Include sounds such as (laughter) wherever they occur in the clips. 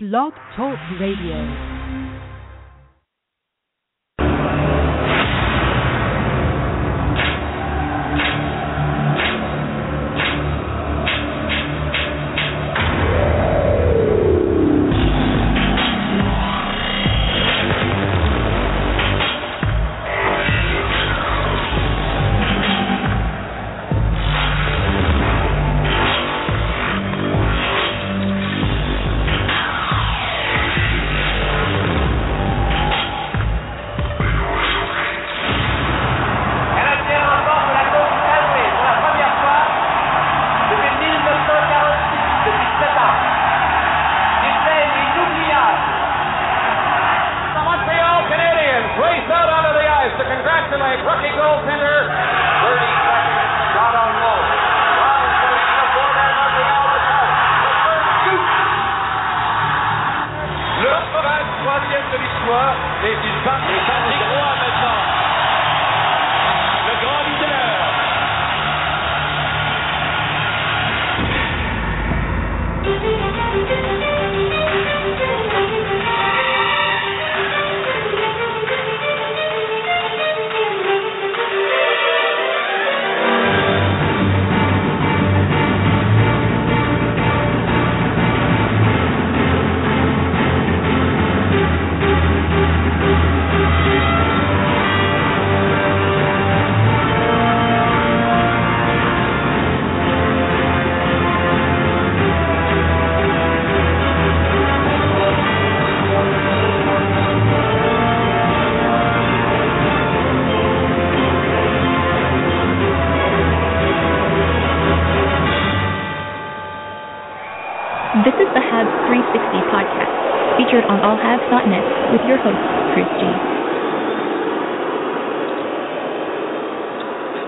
Blog Talk Radio.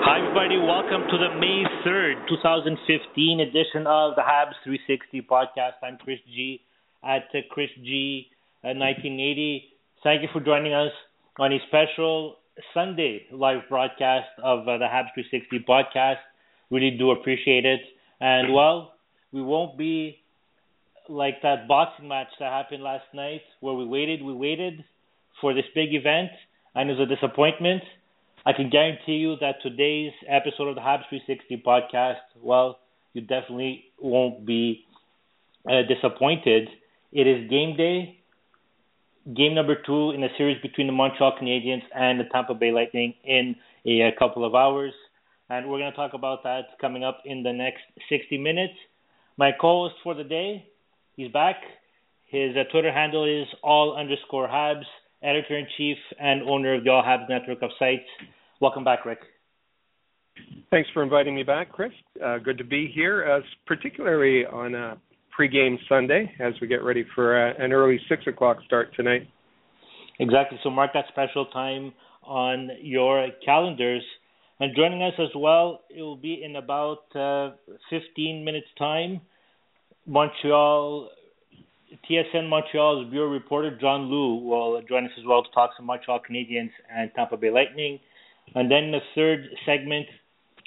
Hi, everybody. Welcome to the May 3rd, 2015 edition of the Habs 360 podcast. I'm Chris G at uh, Chris G uh, 1980. Thank you for joining us on a special Sunday live broadcast of uh, the Habs 360 podcast. Really do appreciate it. And, well, we won't be like that boxing match that happened last night where we waited, we waited for this big event and it was a disappointment. I can guarantee you that today's episode of the Habs 360 podcast, well, you definitely won't be uh, disappointed. It is game day, game number two in a series between the Montreal Canadiens and the Tampa Bay Lightning in a, a couple of hours. And we're going to talk about that coming up in the next 60 minutes. My co host for the day, he's back. His uh, Twitter handle is all underscore Habs, editor in chief and owner of the All Habs network of sites. Welcome back, Rick. Thanks for inviting me back, Chris. Uh, good to be here, uh, particularly on a pregame Sunday as we get ready for uh, an early six o'clock start tonight. Exactly. So mark that special time on your calendars. And joining us as well, it will be in about uh, 15 minutes' time. Montreal, TSN Montreal's bureau reporter John Lu will join us as well to talk some Montreal Canadiens and Tampa Bay Lightning. And then in the third segment,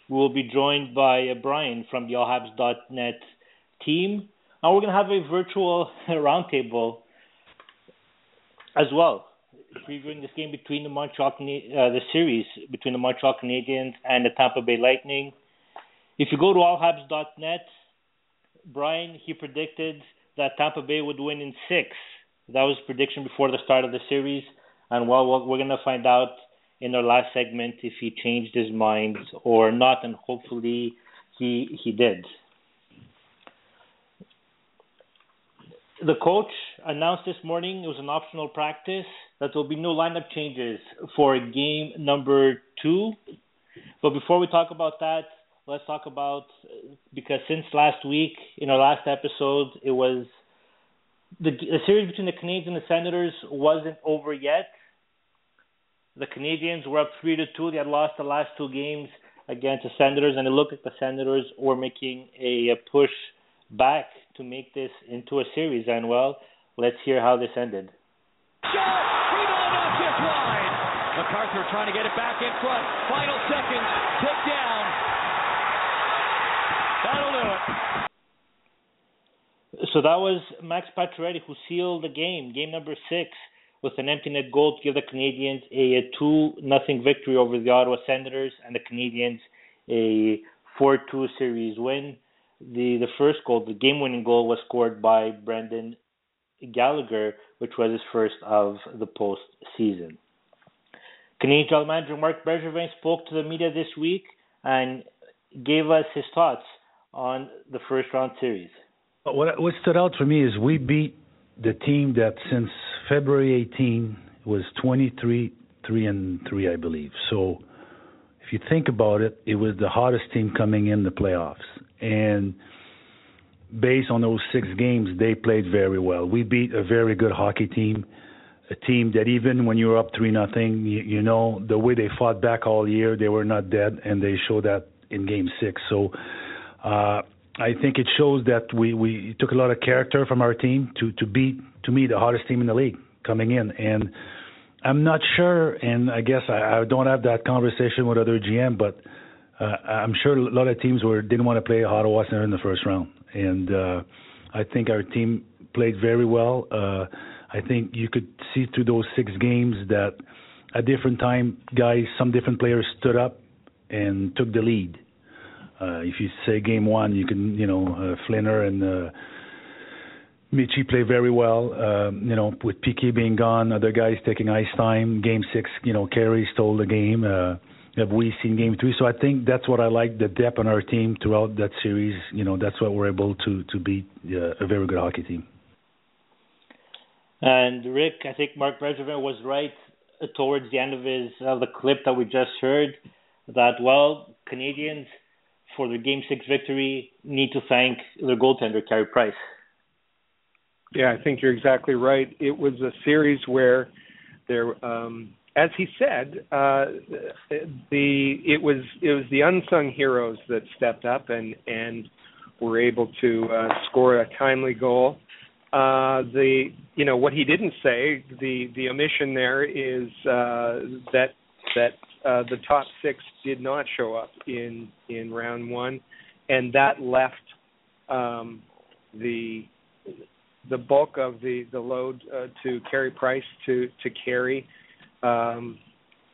we will be joined by uh, Brian from the allhabs.net team. And we're going to have a virtual (laughs) roundtable as well, previewing this game between the Montreal, uh, the series between the Montreal Canadiens and the Tampa Bay Lightning. If you go to allhabs.net, Brian he predicted that Tampa Bay would win in six. That was prediction before the start of the series, and well, we're we're gonna find out in our last segment if he changed his mind or not, and hopefully he he did. The coach announced this morning it was an optional practice that there will be no lineup changes for game number two. But before we talk about that, let's talk about because since last week in our last episode, it was the, the series between the Canadiens and the Senators wasn't over yet. The Canadiens were up three to two. They had lost the last two games against the Senators, and it looked like the Senators were making a, a push back to make this into a series. And well, let's hear how this ended. MacArthur trying to get it back in front. Final seconds. Tick down. That'll do it. So that was Max Pacioretty who sealed the game, game number six, with an empty net goal to give the Canadiens a, a two nothing victory over the Ottawa Senators and the Canadiens a four two series win. The the first goal, the game winning goal, was scored by Brendan Gallagher, which was his first of the postseason. Canadian general manager Marc Bergevin spoke to the media this week and gave us his thoughts on the first round series. What what stood out for me is we beat the team that since February 18 was 23 3 and 3 I believe. So if you think about it, it was the hottest team coming in the playoffs and based on those 6 games they played very well. We beat a very good hockey team, a team that even when you were up 3 nothing, you, you know, the way they fought back all year, they were not dead and they showed that in game 6. So uh I think it shows that we we took a lot of character from our team to to beat to me the hottest team in the league coming in. And I'm not sure and I guess I, I don't have that conversation with other GM but uh, I'm sure a lot of teams were didn't want to play Ottawa Center in the first round. And uh, I think our team played very well. Uh, I think you could see through those six games that at different time guys some different players stood up and took the lead uh, if you say game one, you can, you know, uh, Flinner and uh, Michi play very well. Um, you know, with Piqué being gone, other guys taking ice time. Game six, you know, Carey stole the game. Uh, have we seen game three? So I think that's what I like the depth on our team throughout that series. You know, that's what we're able to to beat uh, a very good hockey team. And Rick, I think Mark Bergevin was right towards the end of his of the clip that we just heard that well Canadiens for the Game Six victory need to thank their goaltender Carey Price. Yeah, I think you're exactly right. It was a series where there, um, as he said, uh, the it was it was the unsung heroes that stepped up and and were able to uh, score a timely goal. Uh, the you know what he didn't say the the omission there is uh, that that uh, the top six did not show up in in round one, and that left um, the the bulk of the the load uh, to Carey Price to to carry. Um,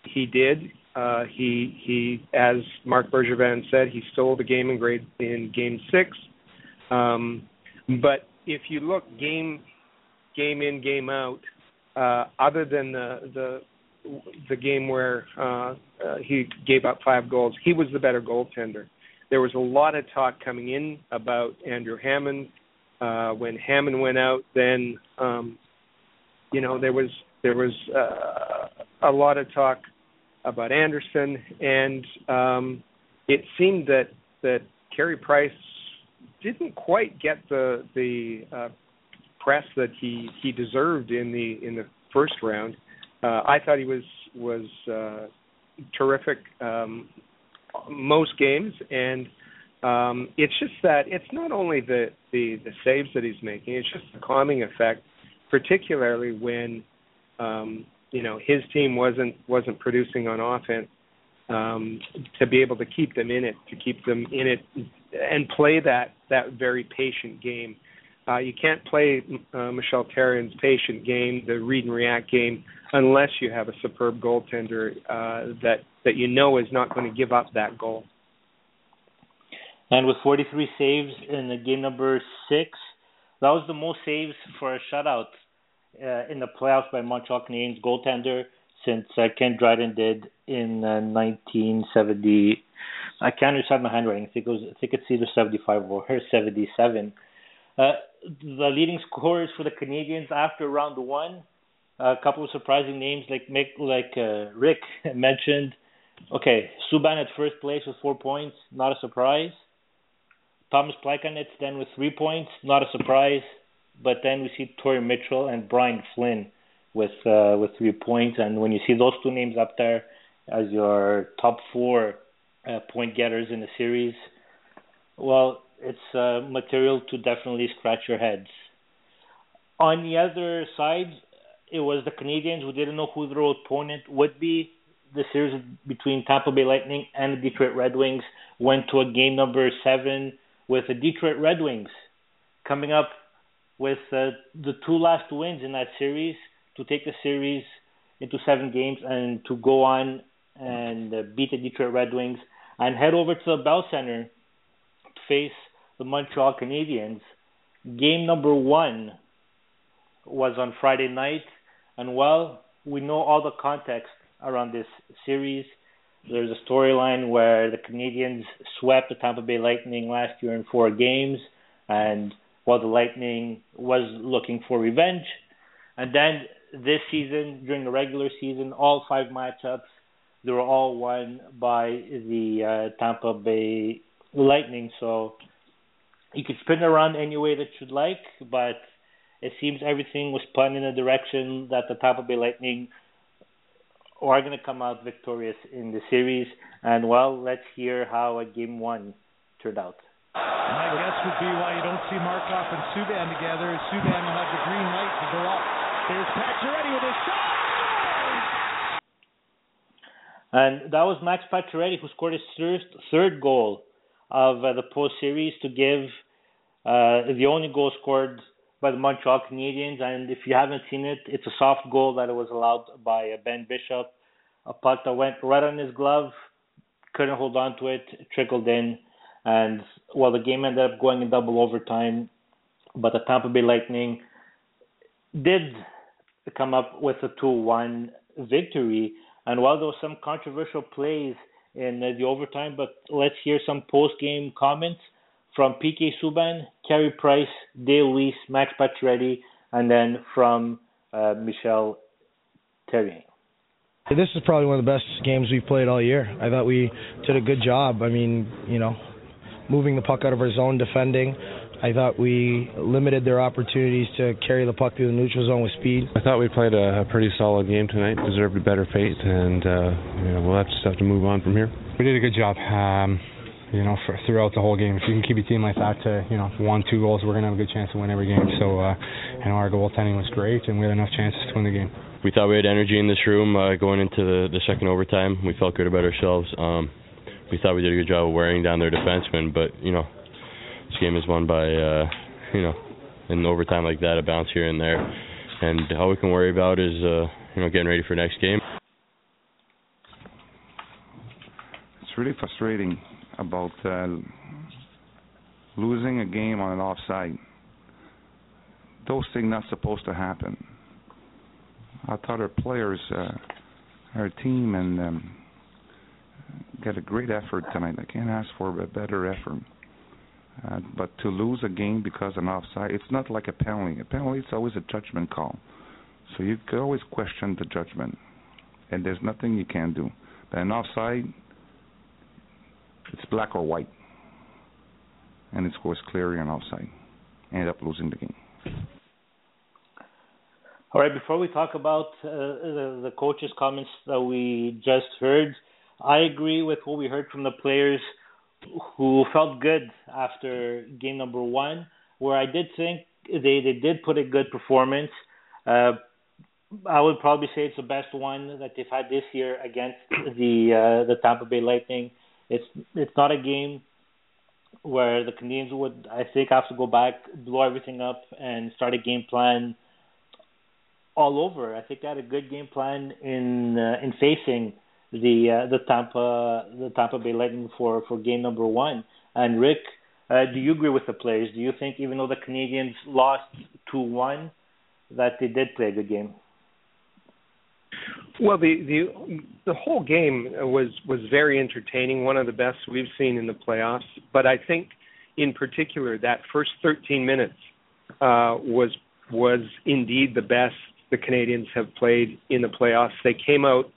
he did. Uh, he he, as Marc Bergevin said, he stole the game in grade in game six. Um, but if you look game game in game out, uh, other than the the the game where uh, uh, he gave up five goals, he was the better goaltender. There was a lot of talk coming in about Andrew Hammond. Uh, when Hammond went out, then um, you know there was there was uh, a lot of talk about Anderson, and um, it seemed that that Carey Price didn't quite get the the uh, press that he he deserved in the in the first round uh, I thought he was was uh, terrific um, most games, and um, it's just that it's not only the, the the saves that he's making; it's just the calming effect, particularly when um, you know his team wasn't wasn't producing on offense. Um, to be able to keep them in it, to keep them in it, and play that that very patient game. Uh, you can't play uh, Michel Therrien's patient game, the read and react game, unless you have a superb goaltender uh, that that you know is not going to give up that goal. And with 43 saves in the game number six, that was the most saves for a shutout uh, in the playoffs by Montreal Canadiens goaltender since uh, Ken Dryden did in uh, 1970. I can't recite my handwriting. I think it was. I think it's either 75 or 77. Uh, the leading scorers for the Canadians after round one a couple of surprising names like Mick, like uh, Rick (laughs) mentioned. Okay, Subban at first place with four points, not a surprise. Thomas Plekanec then with three points, not a surprise. But then we see Torrey Mitchell and Brian Flynn with uh, with three points, and when you see those two names up there as your top four uh, point getters in the series, well, it's uh, material to definitely scratch your heads. On the other side, it was the Canadians who didn't know who their opponent would be. The series between Tampa Bay Lightning and the Detroit Red Wings went to a game number seven with the Detroit Red Wings coming up with uh, the two last wins in that series to take the series into seven games and to go on and uh, beat the Detroit Red Wings and head over to the Bell Center to face the Montreal Canadiens. Game number one was on Friday night, and well, we know all the context around this series. There's a storyline where the Canadiens swept the Tampa Bay Lightning last year in four games, and while the Lightning was looking for revenge, and then this season during the regular season, all five matchups they were all won by the uh, Tampa Bay Lightning. So you could spin around any way that you'd like, but it seems everything was spun in a direction that the Tampa Bay Lightning are going to come out victorious in the series. And well, let's hear how a game one turned out. My guess would be why you don't see Markov and Subban together. Subban will have the green light to go up. There's Pacioretty with a shot. And that was Max Pacioretty who scored his third, third goal of uh, the post series to give uh, the only goal scored by the Montreal Canadiens. And if you haven't seen it, it's a soft goal that was allowed by uh, Ben Bishop. A puck that went right on his glove, couldn't hold on to it, trickled in. And well, the game ended up going in double overtime, but the Tampa Bay Lightning did come up with a 2 1 victory. And while there were some controversial plays in the overtime, but let's hear some post game comments from PK Subban, Carey Price, Dale Weise, Max Pacioretty, and then from uh, Michel Therrien. This is probably one of the best games we've played all year. I thought we did a good job. I mean, you know, moving the puck out of our zone, defending. I thought we limited their opportunities to carry the puck through the neutral zone with speed. I thought we played a, a pretty solid game tonight, deserved a better fate, and uh, you know, we'll have to have to move on from here. We did a good job. Um, you know, for, throughout the whole game, if you can keep a team like that to, you know, one, two goals, we're gonna have a good chance to win every game. So, uh, you know, our goaltending was great, and we had enough chances to win the game. We thought we had energy in this room uh, going into the, the second overtime. We felt good about ourselves. Um, we thought we did a good job of wearing down their defensemen, but you know, this game is won by. Uh, you know, in overtime like that, a bounce here and there. And all we can worry about is, uh, you know, getting ready for next game. It's really frustrating about uh, losing a game on an offside. Those things not supposed to happen. I thought our players, uh, our team, and um, got a great effort tonight. I can't ask for a better effort. Uh, but to lose a game because an offside, it's not like a penalty. A penalty is always a judgment call. So you can always question the judgment, and there's nothing you can do. But an offside, it's black or white, and it scores clearly on offside. Ended up losing the game. All right. Before we talk about uh, the, the coach's comments that we just heard, I agree with what we heard from the players who felt good after game number one, where I did think they they did put a good performance. Uh, I would probably say it's the best one that they've had this year against the uh, the Tampa Bay Lightning. It's it's not a game where the Canadians would I think have to go back, blow everything up, and start a game plan all over. I think they had a good game plan in uh, in facing the uh, the Tampa the Tampa Bay Lightning for for game number one. And Rick, uh, do you agree with the players? Do you think even though the Canadians lost two one, that they did play a good game? Well, the the the whole game was was very entertaining, one of the best we've seen in the playoffs. But I think, in particular, that first 13 minutes uh, was was indeed the best the Canadians have played in the playoffs. They came out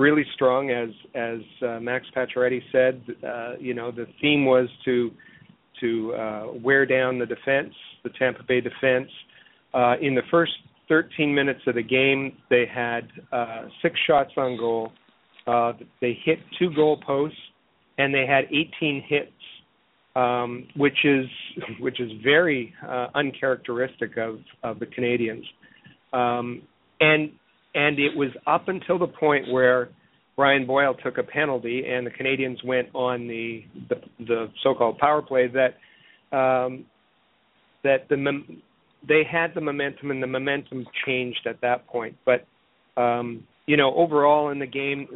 really strong, as as uh, Max Pacioretty said. Uh, you know, the theme was to to uh, wear down the defense, the Tampa Bay defense. Uh, in the first 13 minutes of the game, they had uh, six shots on goal. Uh, they hit two goal posts, and they had 18 hits, um, which is (laughs) which is very uh, uncharacteristic of of the Canadiens. Um, and and it was up until the point where Brian Boyle took a penalty and the Canadiens went on the the, the so-called power play that um, that the they had the momentum, and the momentum changed at that point. But um, you know, overall in the game,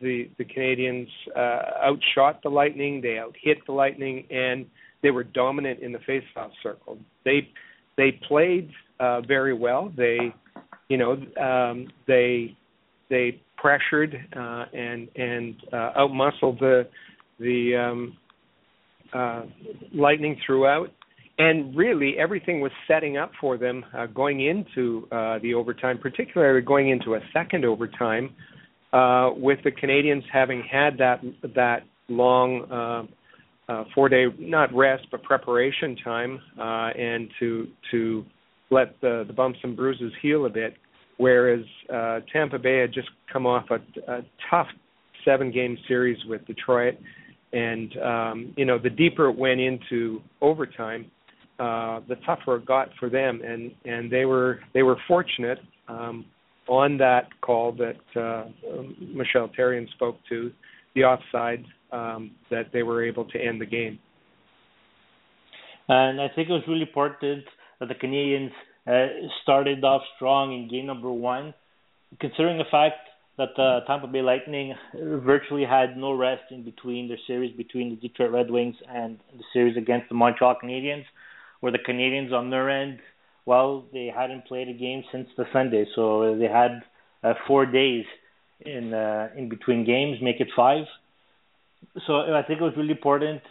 the the Canadians uh, outshot the Lightning. They outhit the Lightning, and they were dominant in the faceoff circle. They they played uh, very well. They, you know, um, they they pressured uh, and and uh, outmuscled the the um, uh, Lightning throughout, and really everything was setting up for them uh, going into uh, the overtime, particularly going into a second overtime, uh, with the Canadians having had that that long uh, uh, four day not rest but preparation time, uh, and to to let the, the bumps and bruises heal a bit. Whereas uh, Tampa Bay had just come off a, a tough seven game series with Detroit, and um, you know the deeper it went into overtime, uh, the tougher it got for them, and and they were they were fortunate um, on that call that uh, Michel Therrien spoke to, the offside, um, that they were able to end the game. And I think it was really important that the Canadians uh, started off strong in game number one, considering the fact that the Tampa Bay Lightning virtually had no rest in between their series between the Detroit Red Wings and the series against the Montreal Canadiens where the Canadians on their end, well, they hadn't played a game since the Sunday, so they had uh, four days in uh, in between games, make it five. So I think it was really important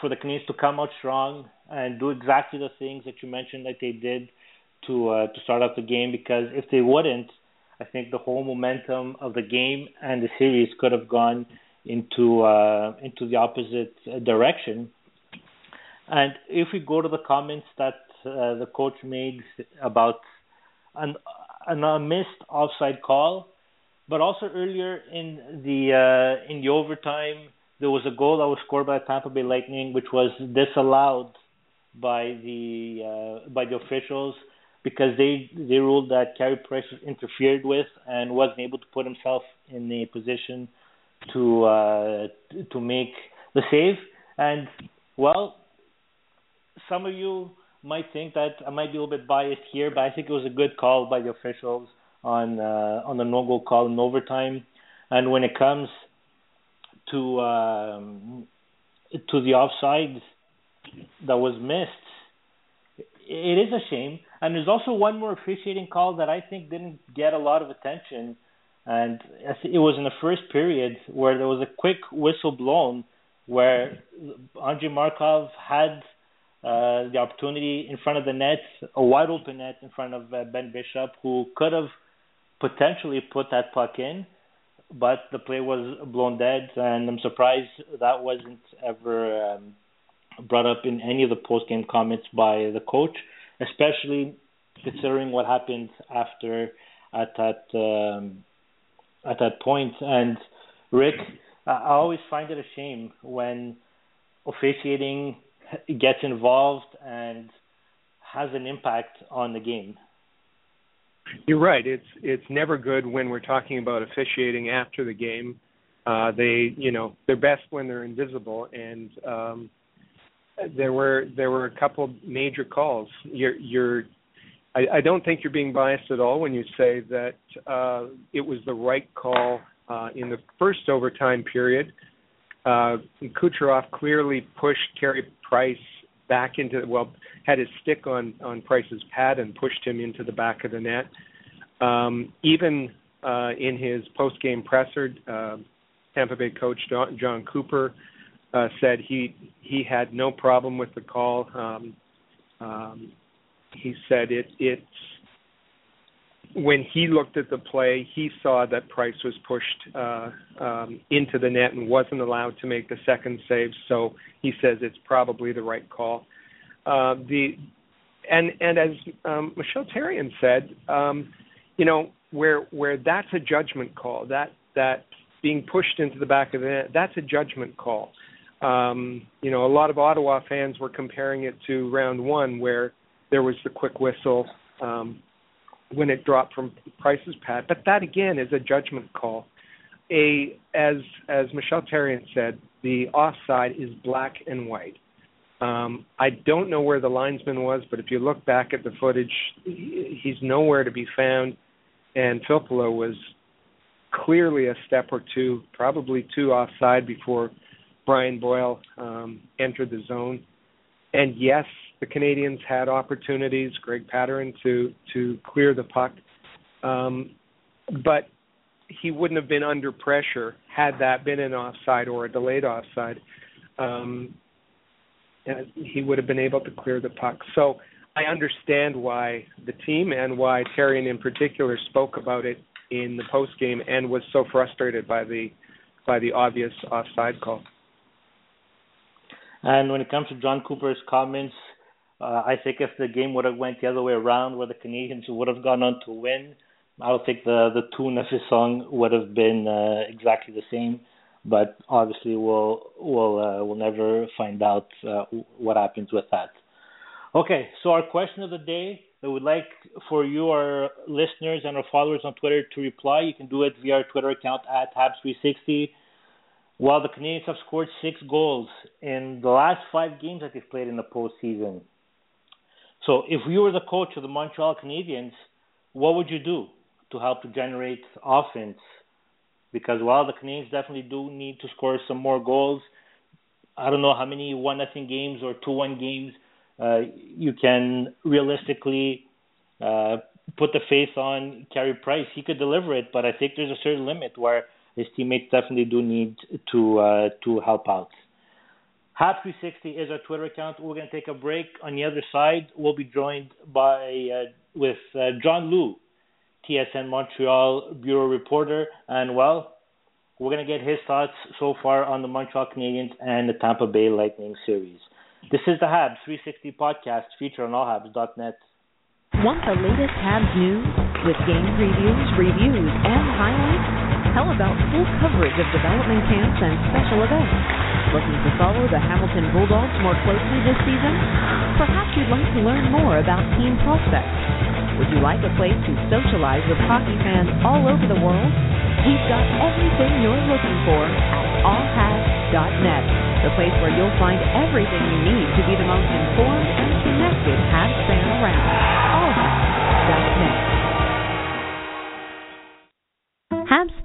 for the Canadians to come out strong and do exactly the things that you mentioned that they did to uh, to start off the game. Because if they wouldn't, I think the whole momentum of the game and the series could have gone into uh, into the opposite direction. And if we go to the comments that uh, the coach made about an, an a missed offside call, but also earlier in the uh, in the overtime, there was a goal that was scored by Tampa Bay Lightning, which was disallowed by the uh, by the officials because they they ruled that Carey Price was interfered with and wasn't able to put himself in a position to uh, to make the save. And well, some of you might think that I might be a little bit biased here, but I think it was a good call by the officials on uh, on the no goal call in overtime. And when it comes to um, to the offside that was missed, it is a shame. And there's also one more officiating call that I think didn't get a lot of attention, and it was in the first period where there was a quick whistle blown where Andrei Markov had uh, the opportunity in front of the net, a wide open net in front of uh, Ben Bishop, who could have potentially put that puck in, but the play was blown dead, and I'm surprised that wasn't ever um, brought up in any of the post game comments by the coach, especially considering what happened after at that um, at that point. And Rick, I always find it a shame when officiating gets involved and has an impact on the game. You're right. It's it's never good when we're talking about officiating after the game. Uh, they, you know, they're best when they're invisible, and um, there were there were a couple major calls. You're, you're I, I don't think you're being biased at all when you say that uh, it was the right call uh, in the first overtime period. Uh, Kucherov clearly pushed Carey Price back into well had his stick on on Price's pad and pushed him into the back of the net. Um, even uh, in his post game presser, uh, Tampa Bay coach John Cooper uh, said he he had no problem with the call. Um, um, he said it it's when he looked at the play, he saw that Price was pushed uh, um, into the net and wasn't allowed to make the second save. So he says it's probably the right call. Uh, the and and as um, Michel Therrien said, um, you know where where that's a judgment call. That that being pushed into the back of the net, that's a judgment call. Um, you know, a lot of Ottawa fans were comparing it to round one, where there was the quick whistle um, when it dropped from Price's pad. But that again is a judgment call. A as as Michel Therrien said, the offside is black and white. Um, I don't know where the linesman was, but if you look back at the footage, he's nowhere to be found. And Filppula was clearly a step or two, probably two offside before Brian Boyle um, entered the zone. And yes, the Canadians had opportunities, Greg Pateryn, to to clear the puck, um, but he wouldn't have been under pressure had that been an offside or a delayed offside. Um, he would have been able to clear the puck. So I understand why the team and why Therrien in particular spoke about it in the post game and was so frustrated by the by the obvious offside call. And when it comes to John Cooper's comments, uh, I think if the game would have went the other way around, where the Canadians would have gone on to win, I don't think the the tune of his song would have been uh, exactly the same. But obviously, we'll we'll uh, we'll never find out uh, what happens with that. Okay, so our question of the day I would like for you, our listeners and our followers on Twitter, to reply. You can do it via our Twitter account at Habs360. While the Canadiens have scored six goals in the last five games that they've played in the postseason. So, if you were the coach of the Montreal Canadiens, what would you do to help to generate offense? Because while the Canadiens definitely do need to score some more goals, I don't know how many one nothing games or two one games uh, you can realistically uh, put the faith on Carey Price. He could deliver it, but I think there's a certain limit where his teammates definitely do need to uh, to help out. Hab360 is our Twitter account. We're going to take a break. On the other side, we'll be joined by uh, with uh, John Lu, TSN Montreal bureau reporter, and well, we're going to get his thoughts so far on the Montreal Canadiens and the Tampa Bay Lightning series. This is the Habs 360 podcast featured on allhabs.net. Want the latest Habs news with game previews, reviews, and highlights? How about full coverage of development camps and special events? Looking to follow the Hamilton Bulldogs more closely this season? Perhaps you'd like to learn more about team prospects. Would you like a place to socialize with hockey fans all over the world? We've got everything you're looking for at allhabs.net, the place where you'll find everything you need to be the most informed and connected Habs fan around. allhabs.net.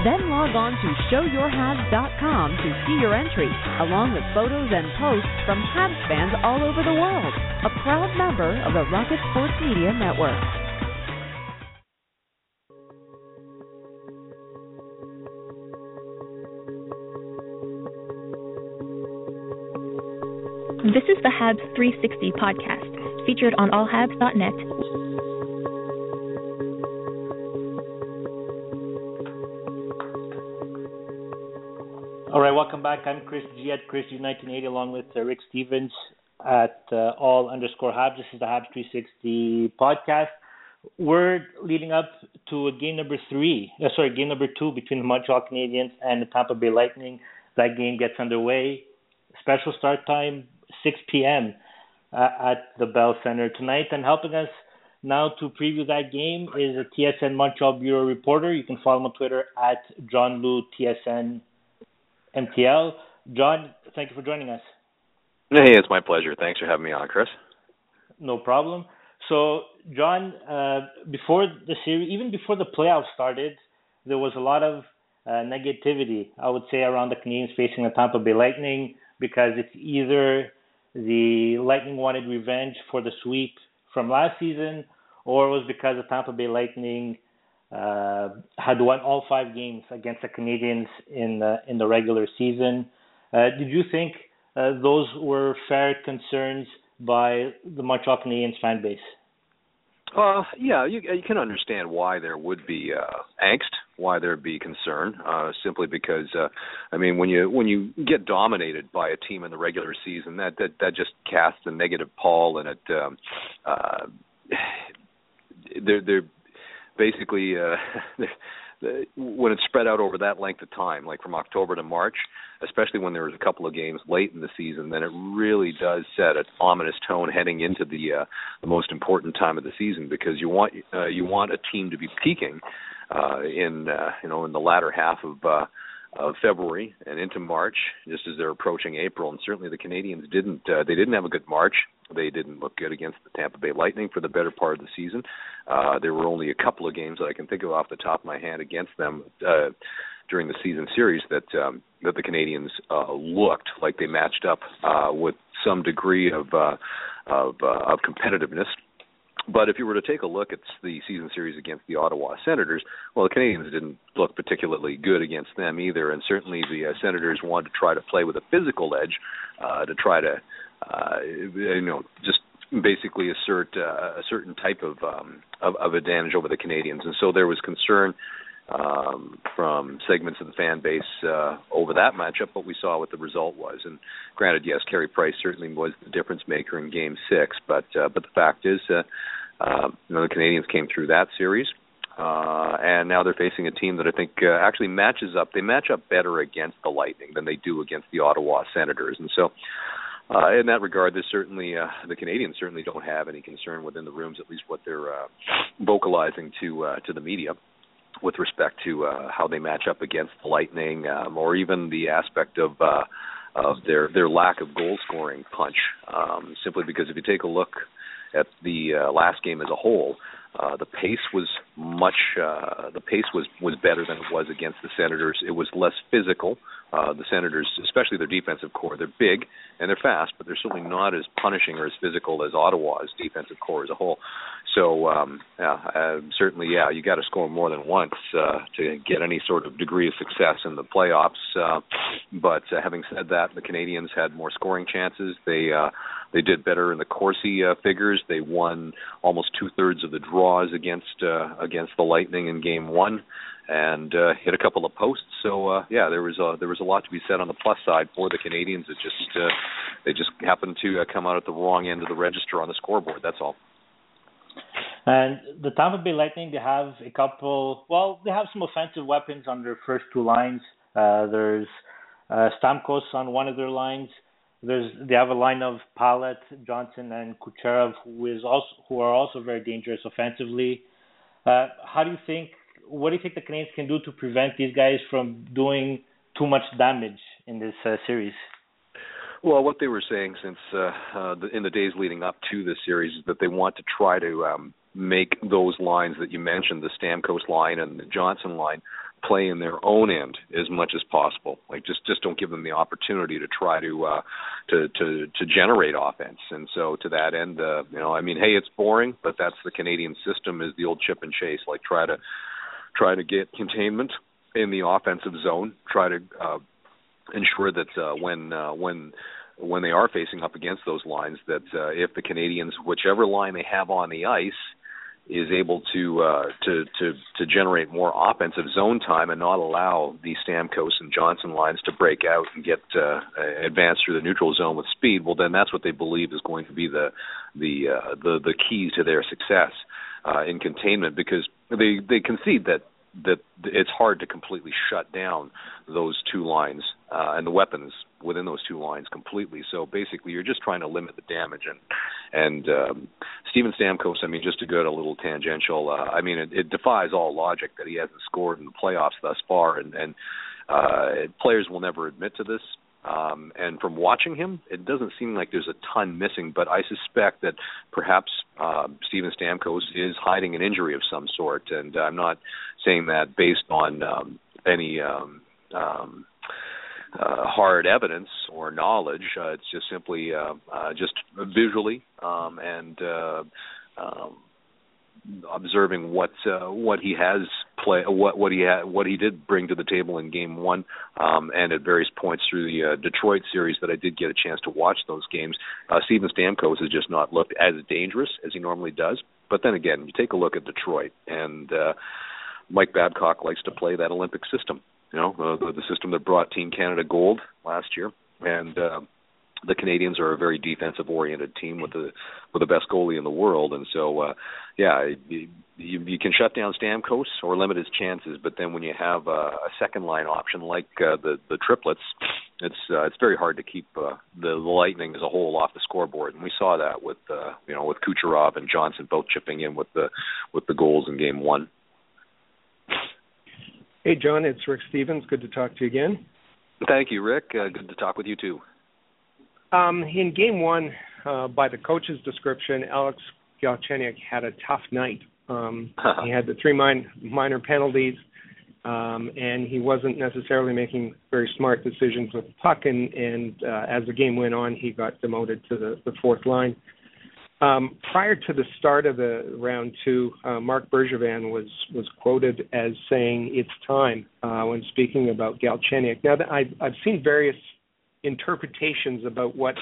Then log on to showyourhabs.com to see your entry, along with photos and posts from Habs fans all over the world. A proud member of the Rocket Sports Media Network. This is the Habs 360 podcast, featured on allhabs.net. All right, welcome back. I'm Chris G at Chris G1980 along with uh, Rick Stevens at uh, all underscore Habs. This is the Habs 360 podcast. We're leading up to game number three, uh, sorry, game number two between the Montreal Canadiens and the Tampa Bay Lightning. That game gets underway. Special start time, 6 p.m. Uh, at the Bell Center tonight. And helping us now to preview that game is a TSN Montreal Bureau reporter. You can follow him on Twitter at John Lu TSN MTL. John, thank you for joining us. Hey, it's my pleasure. Thanks for having me on, Chris. No problem. So, John, uh, before the series, even before the playoffs started, there was a lot of uh, negativity, I would say, around the Canadiens facing the Tampa Bay Lightning because it's either the Lightning wanted revenge for the sweep from last season, or it was because the Tampa Bay Lightning had won all five games against the Canadians in the in the regular season. Uh, did you think uh, those were fair concerns by the Montreal Canadiens fan base? Uh, yeah, you, you can understand why there would be uh, angst, why there'd be concern, uh, simply because, uh, I mean, when you when you get dominated by a team in the regular season, that that that just casts a negative pall, and it um, uh, (sighs) they're they're basically uh, (laughs) when it's spread out over that length of time, like from October to March, especially when there was a couple of games late in the season, then it really does set an ominous tone heading into the uh, the most important time of the season because you want uh, you want a team to be peaking uh, in uh, you know in the latter half of uh, of February and into March, just as they're approaching April. And certainly the Canadiens didn't uh, they didn't have a good March. They didn't look good against the Tampa Bay Lightning for the better part of the season. Uh, there were only a couple of games that I can think of off the top of my head against them uh, during the season series that um, that the Canadiens uh, looked like they matched up uh, with some degree of uh, of, uh, of competitiveness. But if you were to take a look at the season series against the Ottawa Senators, well, the Canadiens didn't look particularly good against them either, and certainly the uh, Senators wanted to try to play with a physical edge uh, to try to, uh, you know, just basically assert uh, a certain type of, um, of of advantage over the Canadiens, and so there was concern um, from segments of the fan base uh, over that matchup, but we saw what the result was. And granted, yes, Carey Price certainly was the difference maker in Game Six, but uh, but the fact is, uh, uh, you know, the Canadiens came through that series. Uh, and now they're facing a team that I think uh, actually matches up. They match up better against the Lightning than they do against the Ottawa Senators, and so uh, in that regard, there's certainly uh, the Canadiens certainly don't have any concern within the rooms, at least what they're uh, vocalizing to uh, to the media with respect to uh, how they match up against the Lightning, um, or even the aspect of uh, of their their lack of goal scoring punch. Um, simply because if you take a look at the uh, last game as a whole, uh, the pace was much uh, the pace was was better than it was against the Senators. It was less physical. The Senators, especially their defensive corps, they're big and they're fast, but they're certainly not as punishing or as physical as Ottawa's defensive corps as a whole. So um, yeah, uh, certainly, yeah, you got to score more than once uh, to get any sort of degree of success in the playoffs. Uh, but uh, having said that, the Canadiens had more scoring chances. They uh, they did better in the Corsi uh, figures. They won almost two thirds of the draws against uh, against the Lightning in Game One, and uh, hit a couple of posts. So uh, yeah, there was a, there was a lot to be said on the plus side for the Canadians. It just uh, they just happened to uh, come out at the wrong end of the register on the scoreboard. That's all. And the Tampa Bay Lightning, they have a couple. Well, they have some offensive weapons on their first two lines. Uh, there's uh, Stamkos on one of their lines. There's they have a line of Palat, Johnson, and Kucherov, who is also who are also very dangerous offensively. Uh, how do you think? What do you think the Canadians can do to prevent these guys from doing too much damage in this uh, series? Well, what they were saying since uh, uh, in the days leading up to this series is that they want to try to um, make those lines that you mentioned, the Stamkos line and the Johnson line, play in their own end as much as possible. Like just just don't give them the opportunity to try to uh to to to generate offense. And so to that end, uh you know, I mean, hey, it's boring, but that's the Canadian system is the old chip and chase. Like try to try to get containment in the offensive zone, try to uh ensure that uh when uh when when they are facing up against those lines that uh if the Canadians whichever line they have on the ice is able to uh, to to to generate more offensive zone time and not allow the Stamkos and Johnson lines to break out and get uh, advance through the neutral zone with speed. Well, then that's what they believe is going to be the the uh, the the keys to their success uh, in containment because they they concede that that it's hard to completely shut down those two lines uh, and the weapons within those two lines completely. So basically, you're just trying to limit the damage. And and um, Steven Stamkos, I mean, just to go a little tangential, uh, I mean, it, it defies all logic that he hasn't scored in the playoffs thus far. And and Uh, players will never admit to this. Um, and from watching him, it doesn't seem like there's a ton missing, but I suspect that perhaps uh, Steven Stamkos is hiding an injury of some sort, and I'm not saying that based on um, any um, um, uh, hard evidence or knowledge. Uh, it's just simply uh, uh, just visually um, and uh, um, observing what uh, what he has play what what he had what he did bring to the table in game one um, and at various points through the uh, Detroit series that I did get a chance to watch those games. Uh, Steven Stamkos has just not looked as dangerous as he normally does. But then again, you take a look at Detroit and uh, Mike Babcock likes to play that Olympic system. You know, uh, the, the system that brought Team Canada gold last year, and uh, the Canadiens are a very defensive oriented team with the with the best goalie in the world, and so uh, yeah, you, you, can shut down Stamkos or limit his chances, but then when you have a, a second line option like uh, the the triplets, it's uh, it's very hard to keep uh, the, the Lightning as a whole off the scoreboard, and we saw that with uh, you know with Kucherov and Johnson both chipping in with the with the goals in Game One. Hey, John, it's Rick Stevens. Good to talk to you again. Thank you, Rick. Uh, good to talk with you too. Um, in game one, uh, by the coach's description, Alex Galchenyuk had a tough night. Um, (laughs) he had the three min- minor penalties, um, and he wasn't necessarily making very smart decisions with the puck. And, and uh, as the game went on, he got demoted to the, the fourth line. Um, prior to the start of the round two, uh, Marc Bergevin was was quoted as saying, "It's time." Uh, when speaking about Galchenyuk. Now, I've I've seen various interpretations about what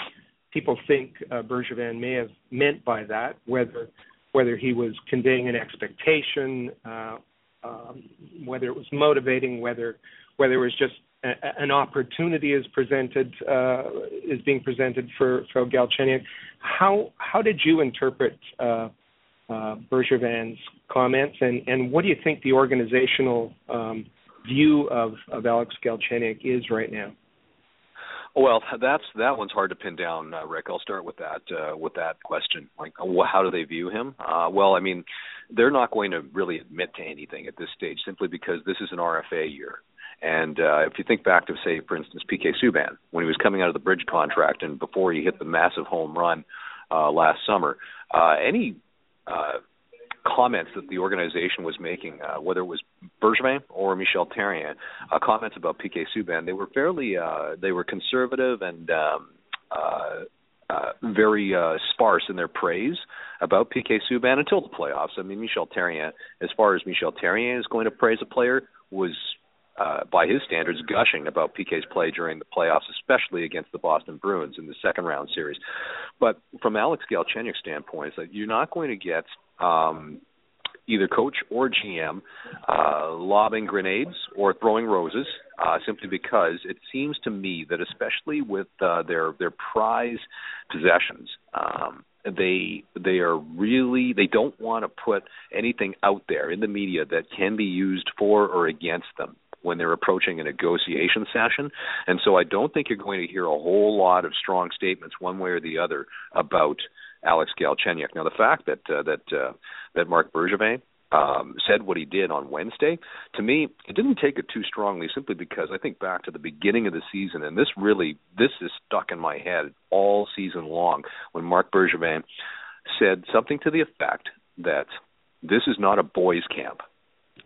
people think uh, Bergevin may have meant by that, whether whether he was conveying an expectation, uh, um, whether it was motivating, whether whether it was just a, an opportunity is presented uh, is being presented for for Galchenyuk. How how did you interpret uh, uh, Bergevin's comments, and and what do you think the organizational um, view of of Alex Galchenyuk is right now? Well, that's that one's hard to pin down, uh, Rick. I'll start with that uh, with that question. Like, how do they view him? Uh, well, I mean, they're not going to really admit to anything at this stage, simply because this is an RFA year. And uh, if you think back to, say, for instance, PK Subban, when he was coming out of the bridge contract and before he hit the massive home run uh, last summer, uh, any uh, comments that the organization was making, uh, whether it was Bergevin or Michel Therrien, uh, comments about PK Subban, they were fairly uh, they were conservative and um, uh, uh, very uh, sparse in their praise about PK Subban until the playoffs. I mean, Michel Therrien, as far as Michel Therrien is going to praise a player, was uh, by his standards, gushing about PK's play during the playoffs, especially against the Boston Bruins in the second round series. But from Alex Galchenyuk's standpoint, is that you're not going to get um, either coach or GM uh, lobbing grenades or throwing roses, uh, simply because it seems to me that especially with uh, their their prize possessions, um, they they are really they don't want to put anything out there in the media that can be used for or against them when they're approaching a negotiation session. And so I don't think you're going to hear a whole lot of strong statements one way or the other about Alex Galchenyuk. Now, the fact that uh, that uh, that Marc Bergevin um, said what he did on Wednesday, to me, it didn't take it too strongly. Simply because I think back to the beginning of the season, and this really this is stuck in my head all season long when Marc Bergevin said something to the effect that this is not a boys' camp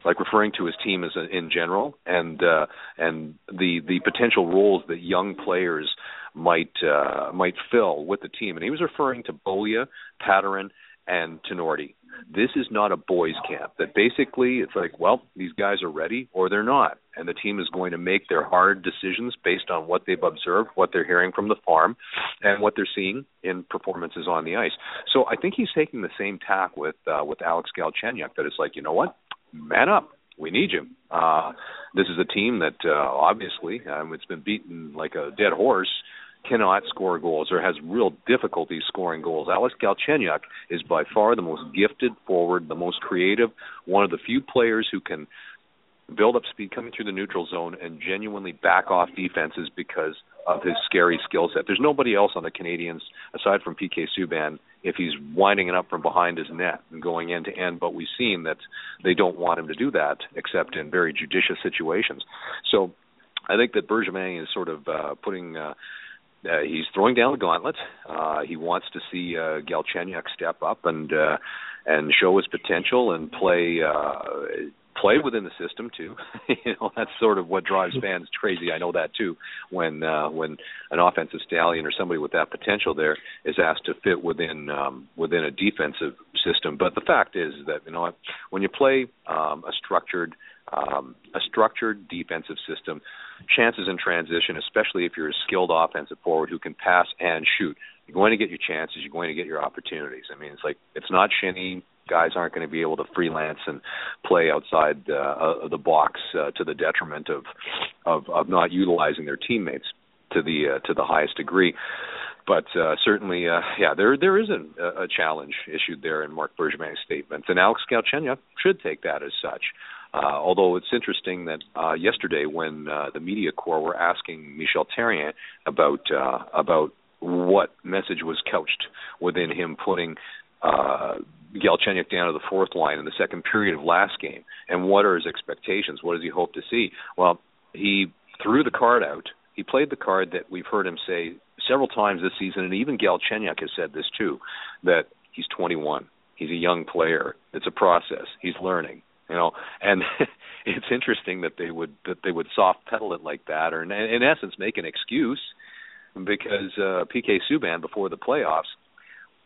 like referring to his team as a, in general and uh and the the potential roles that young players might uh, might fill with the team. And he was referring to Beaulieu, Pateryn, and Tinordi. This is not a boys' camp. That basically it's like, well, these guys are ready or they're not, and the team is going to make their hard decisions based on what they've observed, what they're hearing from the farm, and what they're seeing in performances on the ice. So I think he's taking the same tack with uh, with Alex Galchenyuk. That it's like, you know what, man up we need you. Uh, this is a team that uh, obviously um, it's been beaten like a dead horse cannot score goals or has real difficulty scoring goals. Alex Galchenyuk is by far the most gifted forward, the most creative, one of the few players who can build up speed coming through the neutral zone and genuinely back off defenses because of his scary skill set. There's nobody else on the Canadiens aside from PK Subban if he's winding it up from behind his net and going end to end, but we've seen that they don't want him to do that except in very judicious situations. So I think that Bergevin is sort of uh, putting. Uh, uh, he's throwing down the gauntlet. Uh, he wants to see uh, Galchenyuk step up and uh, and show his potential and play uh, play within the system too. (laughs) you know, that's sort of what drives fans crazy. I know that too. When uh, when an offensive stallion or somebody with that potential there is asked to fit within um, within a defensive system. But the fact is that you know when you play um, a structured um, a structured defensive system, chances in transition, especially if you're a skilled offensive forward who can pass and shoot, you're going to get your chances. You're going to get your opportunities. I mean, it's like it's not shinny guys aren't going to be able to freelance and play outside uh, of the box uh, to the detriment of, of of not utilizing their teammates to the uh, to the highest degree. But uh, certainly, uh, yeah, there there is a, a challenge issued there in Marc Bergevin's statements, and Alex Galchenyuk should take that as such. Uh, although it's interesting that uh, yesterday, when uh, the media corps were asking Michel Therrien about uh, about what message was couched within him putting uh, Galchenyuk down to the fourth line in the second period of last game, and what are his expectations? What does he hope to see? Well, he threw the card out. He played the card that we've heard him say several times this season, and even Galchenyuk has said this too, that he's 21. He's a young player. It's a process. He's learning. You know, and (laughs) it's interesting that they would that they would soft pedal it like that, or in, in essence make an excuse, because uh, PK Subban before the playoffs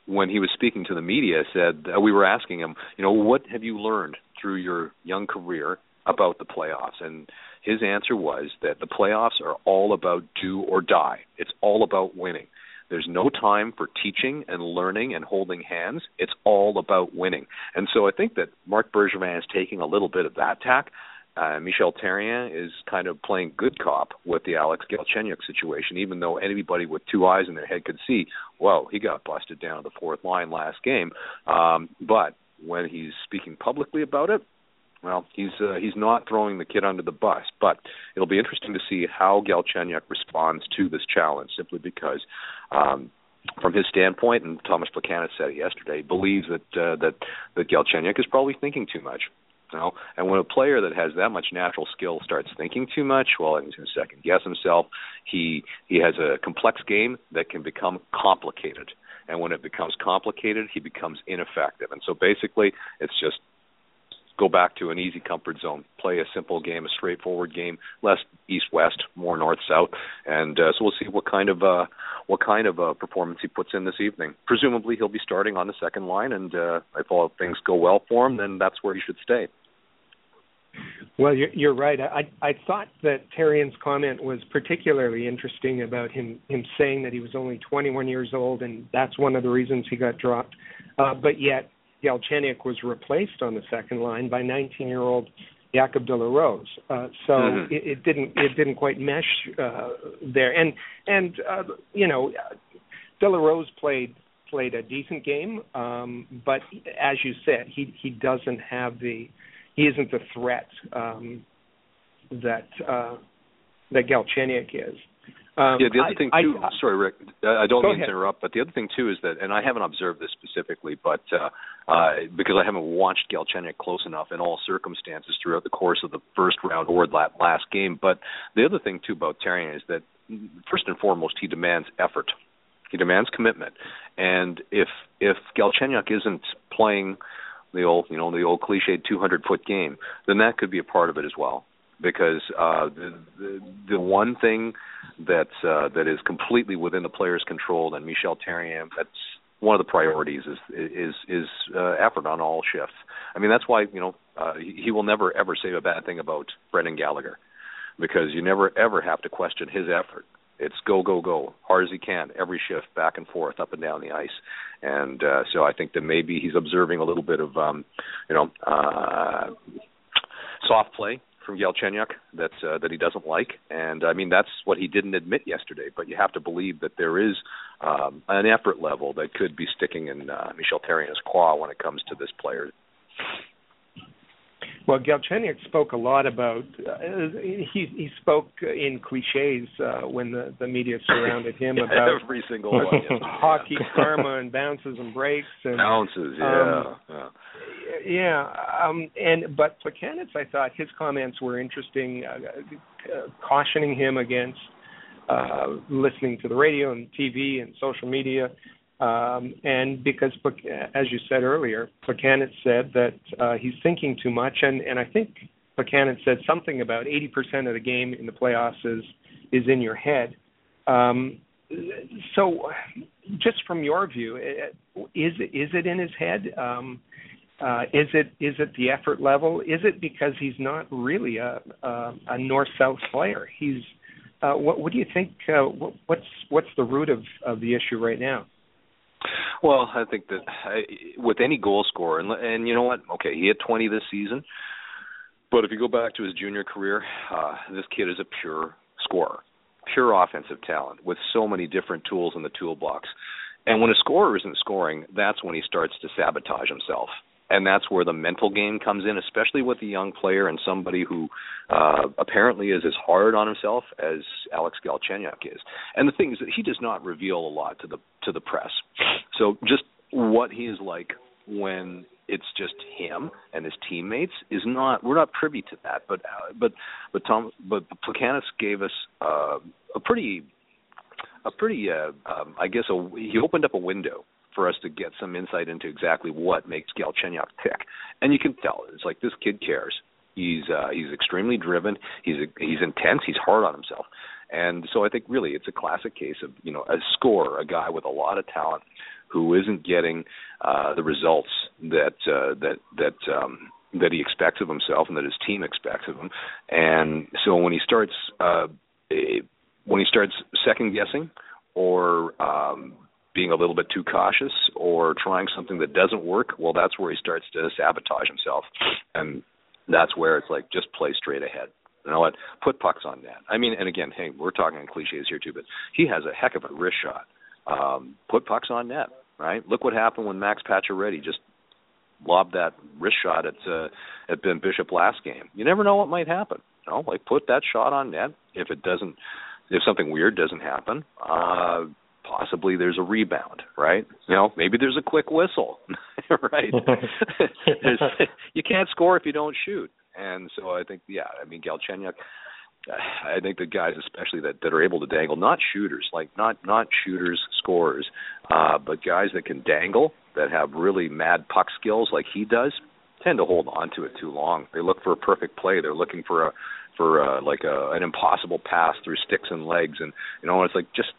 when he was speaking to the media said uh, we were asking him, you know, what have you learned through your young career about the playoffs? And his answer was that the playoffs are all about do or die. It's all about winning. There's no time for teaching and learning and holding hands. It's all about winning. And so I think that Marc Bergevin is taking a little bit of that tack uh, Michel Therrien is kind of playing good cop with the Alex Galchenyuk situation, even though anybody with two eyes in their head could see, well, he got busted down to the fourth line last game. Um, but when he's speaking publicly about it, well, he's uh, he's not throwing the kid under the bus, but it'll be interesting to see how Galchenyuk responds to this challenge. Simply because, um, from his standpoint, and Thomas Plekanec said it yesterday, believes that uh, that that Galchenyuk is probably thinking too much. You know, and when a player that has that much natural skill starts thinking too much, well, he's going to second guess himself. He he has a complex game that can become complicated, and when it becomes complicated, he becomes ineffective. And so basically, it's just go back to an easy comfort zone, play a simple game, a straightforward game, less east west, more north south, and uh, so we'll see what kind of uh, what kind of uh, performance he puts in this evening. Presumably, he'll be starting on the second line, and uh, if all things go well for him, then that's where he should stay. Well, you're, right. I I thought that Therrien's comment was particularly interesting about him him saying that he was only 21 years old, and that's one of the reasons he got dropped. Uh, but yet Galchenyuk was replaced on the second line by 19-year-old Jacob de la Rose. Uh, so mm-hmm. it, it didn't it didn't quite mesh uh, there. And and uh, you know, de la Rose played played a decent game, um, but as you said, he he doesn't have the he isn't the threat um, that uh, that Galchenyuk is. Um, yeah, the other I, thing too. I, sorry, Rick. I don't mean ahead. to interrupt, but the other thing too is that, and I haven't observed this specifically, but uh, uh, because I haven't watched Galchenyuk close enough in all circumstances throughout the course of the first round or that last game. But the other thing too about Therrien is that first and foremost he demands effort. He demands commitment, and if if Galchenyuk isn't playing the old you know the old cliched 200 foot game, then that could be a part of it as well because uh, the, the the one thing that uh, that is completely within the player's control and Michel Therrien that's one of the priorities is is is uh, effort on all shifts. I mean that's why you know uh, he will never ever say a bad thing about Brendan Gallagher because you never ever have to question his effort. It's go go go hard as he can every shift back and forth up and down the ice, and uh, so I think that maybe he's observing a little bit of um, you know uh, soft play from Galchenyuk that uh, that he doesn't like, and I mean that's what he didn't admit yesterday. But you have to believe that there is um, an effort level that could be sticking in uh, Michel Therrien's claw when it comes to this player. Well, Galchenyuk spoke a lot about. Uh, he he spoke in cliches uh, when the the media surrounded him (laughs) about every single one. (laughs) hockey karma and bounces and breaks and bounces. Yeah. Um, yeah. yeah, um, and but Plekanec, I thought his comments were interesting, uh, uh, cautioning him against uh, listening to the radio and TV and social media. Um, and because, as you said earlier, Plekanec said that uh, he's thinking too much, and, and I think Plekanec said something about 80% of the game in the playoffs is is in your head. Um, so, just from your view, is is it in his head? Um, uh, is it is it the effort level? Is it because he's not really a a, a north south player? He's uh, what, what do you think? Uh, what, what's what's the root of, of the issue right now? Well, I think that I, with any goal scorer, and, and you know what? Okay, he had 20 this season, but if you go back to his junior career, uh, this kid is a pure scorer, pure offensive talent with so many different tools in the toolbox. And when a scorer isn't scoring, that's when he starts to sabotage himself and that's where the mental game comes in, especially with a young player and somebody who uh, apparently is as hard on himself as Alex Galchenyuk is. And the thing is that he does not reveal a lot to the to the press. So just what he is like when it's just him and his teammates is not we're not privy to that. But uh, but but Tom but Plekanec gave us uh, a pretty a pretty uh, um, I guess a he opened up a window for us to get some insight into exactly what makes Galchenyuk tick. And you can tell it's like this kid cares. He's uh, he's extremely driven. He's he's intense. He's hard on himself. And so I think really it's a classic case of you know a scorer, a guy with a lot of talent who isn't getting uh, the results that uh, that that um, that he expects of himself and that his team expects of him. And so when he starts uh, when he starts second guessing or um, being a little bit too cautious or trying something that doesn't work, well, that's where he starts to sabotage himself, and that's where it's like just play straight ahead. You know what? Put pucks on net. I mean, and again, hey, we're talking cliches here too, but he has a heck of a wrist shot. Um, put pucks on net, right? Look what happened when Max Pacioretty just lobbed that wrist shot at uh, at Ben Bishop last game. You never know what might happen. You know, like put that shot on net. If it doesn't, if something weird doesn't happen, uh, possibly there's a rebound, right? You know, maybe there's a quick whistle, (laughs) right? (laughs) you can't score if you don't shoot. And so I think, yeah, I mean, Galchenyuk, I think the guys, especially that that are able to dangle, not shooters, like not not shooters, scorers, uh, but guys that can dangle, that have really mad puck skills, like he does, tend to hold on to it too long. They look for a perfect play. They're looking for a for uh, like a, an impossible pass through sticks and legs, and you know, it's like just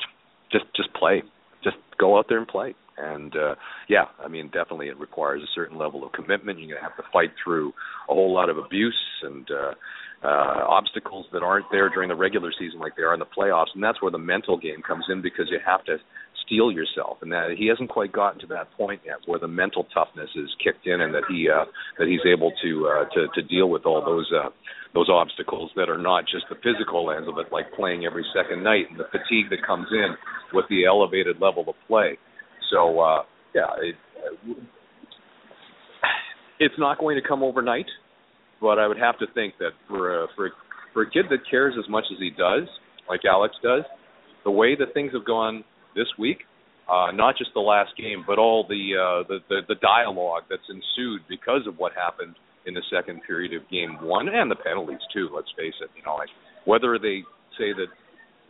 just just play, just go out there and play. And uh, yeah, I mean, definitely it requires a certain level of commitment. You're going to have to fight through a whole lot of abuse and uh, uh, obstacles that aren't there during the regular season like they are in the playoffs. And that's where the mental game comes in because you have to steel yourself. And that he hasn't quite gotten to that point yet where the mental toughness is kicked in and that he uh, that he's able to uh, to to deal with all those uh, those obstacles that are not just the physical ends of it, like playing every second night and the fatigue that comes in with the elevated level of play. So uh, yeah, it, it's not going to come overnight, but I would have to think that for a, for a, for a kid that cares as much as he does, like Alex does, the way that things have gone this week, uh, not just the last game, but all the, uh, the the the dialogue that's ensued because of what happened in the second period of game one and the penalties too. Let's face it. You know, like whether they say that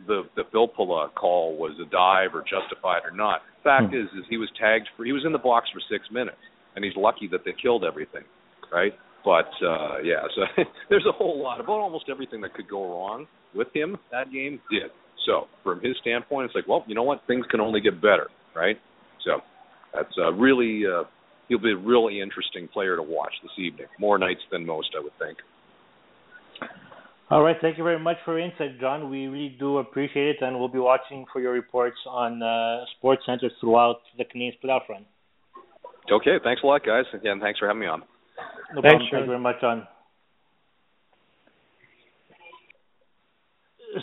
the the Filppula call was a dive or justified or not. Fact hmm. is, is he was tagged for he was in the box for six minutes, and he's lucky that they killed everything, right? But uh yeah, so (laughs) there's a whole lot about almost everything that could go wrong with him. That game did. So from his standpoint, it's like, well, you know what? Things can only get better, right? So that's uh, really uh, he'll be a really interesting player to watch this evening. More nights than most, I would think. All right, thank you very much for your insight, John. We really do appreciate it, and we'll be watching for your reports on uh, Sports Center throughout the Canadiens playoff run. Okay, thanks a lot, guys. Again, thanks for having me on. No thanks, problem. Thank you very much, John.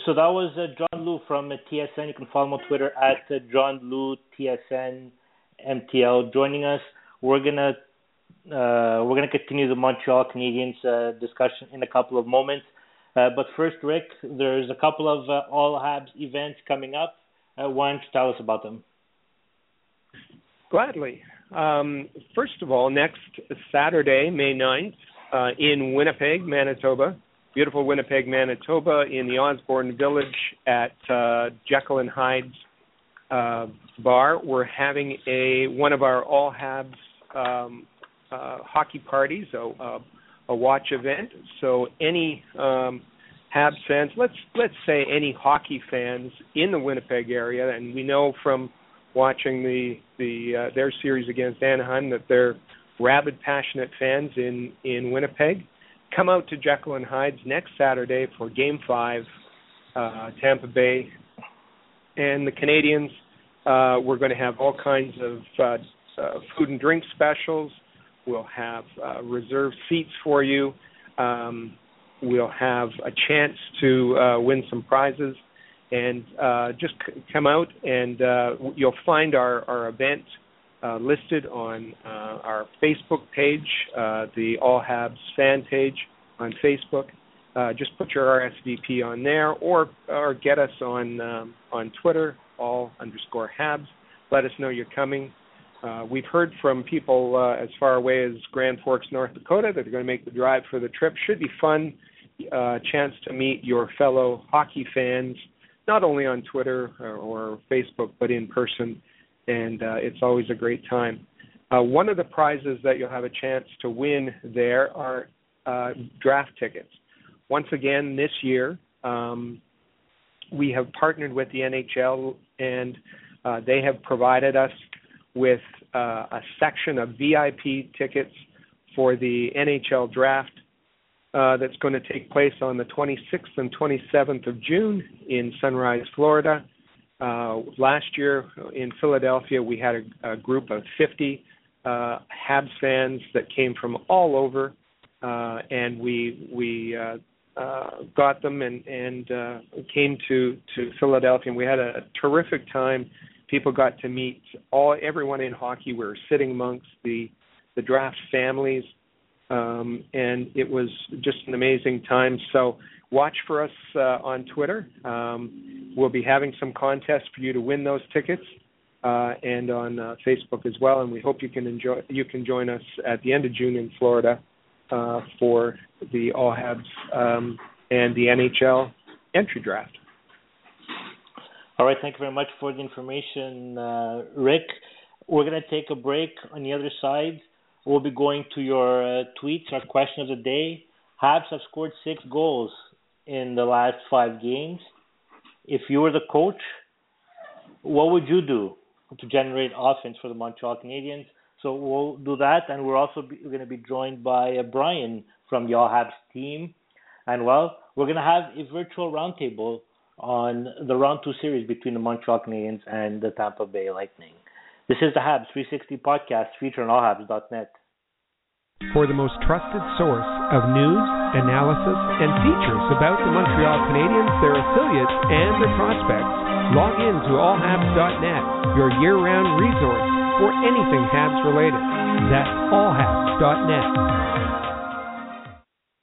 So that was uh, John Lu from uh, TSN. You can follow him on Twitter at uh, John Lu TSN MTL joining us. We're gonna uh, we're gonna continue the Montreal Canadiens uh, discussion in a couple of moments. Uh, but first, Rick, there's a couple of uh, All Habs events coming up. Why don't you tell us about them? Gladly. Um, first of all, next Saturday, May 9th, uh, in Winnipeg, Manitoba, beautiful Winnipeg, Manitoba, in the Osborne Village at uh, Jekyll and Hyde's uh, bar. We're having a one of our all Habs um, uh, hockey parties, a, a, a watch event. So any um, Habs fans, let's let's say any hockey fans in the Winnipeg area, and we know from watching the the uh, their series against Anaheim that they're rabid, passionate fans in in Winnipeg. Come out to Jekyll and Hyde's next Saturday for Game Five, uh, Tampa Bay and the Canadiens. Uh, we're going to have all kinds of uh, uh, food and drink specials. We'll have uh, reserved seats for you. Um, we'll have a chance to uh, win some prizes. And uh, just c- come out, and uh, you'll find our, our event uh, listed on uh, our Facebook page, uh, the All Habs fan page on Facebook. Uh, just put your RSVP on there, or or get us on um, on Twitter, all underscore Habs. Let us know you're coming. Uh, we've heard from people uh, as far away as Grand Forks, North Dakota, that they're going to make the drive for the trip. Should be fun. Chance to meet your fellow hockey fans, not only on Twitter or, or Facebook, but in person, and uh, it's always a great time. Uh, one of the prizes that you'll have a chance to win there are uh, draft tickets. Once again, this year, um, we have partnered with the NHL, and uh, they have provided us with uh, a section of VIP tickets for the NHL draft uh, that's going to take place on the 26th and 27th of June in Sunrise, Florida. Uh, last year in Philadelphia, we had a, a group of 50 uh, Habs fans that came from all over, uh, and we we uh, uh, got them and and uh, came to to Philadelphia. And we had a, terrific time. People got to meet all everyone in hockey. We were sitting amongst the the draft families, um, and it was just an amazing time. So watch for us uh, on Twitter. Um, we'll be having some contests for you to win those tickets. Uh, and on uh, Facebook as well, and we hope you can enjoy. You can join us at the end of June in Florida uh, for the All Habs um, and the NHL entry draft. All right, thank you very much for the information, uh, Rick. We're going to take a break. On the other side, we'll be going to your uh, tweets, our question of the day. Habs have scored six goals in the last five games. If you were the coach, what would you do to generate offense for the Montreal Canadiens? So we'll do that, and we're also be, going to be joined by uh, Brian from the All Habs team, and well, we're going to have a virtual roundtable on the round two series between the Montreal Canadiens and the Tampa Bay Lightning. This is the Habs 360 podcast featured on allhabs.net. For the most trusted source of news, analysis, and features about the Montreal Canadiens, their affiliates, and their prospects, log in to allhabs.net, your year-round resource for anything Habs related. That's allhabs.net.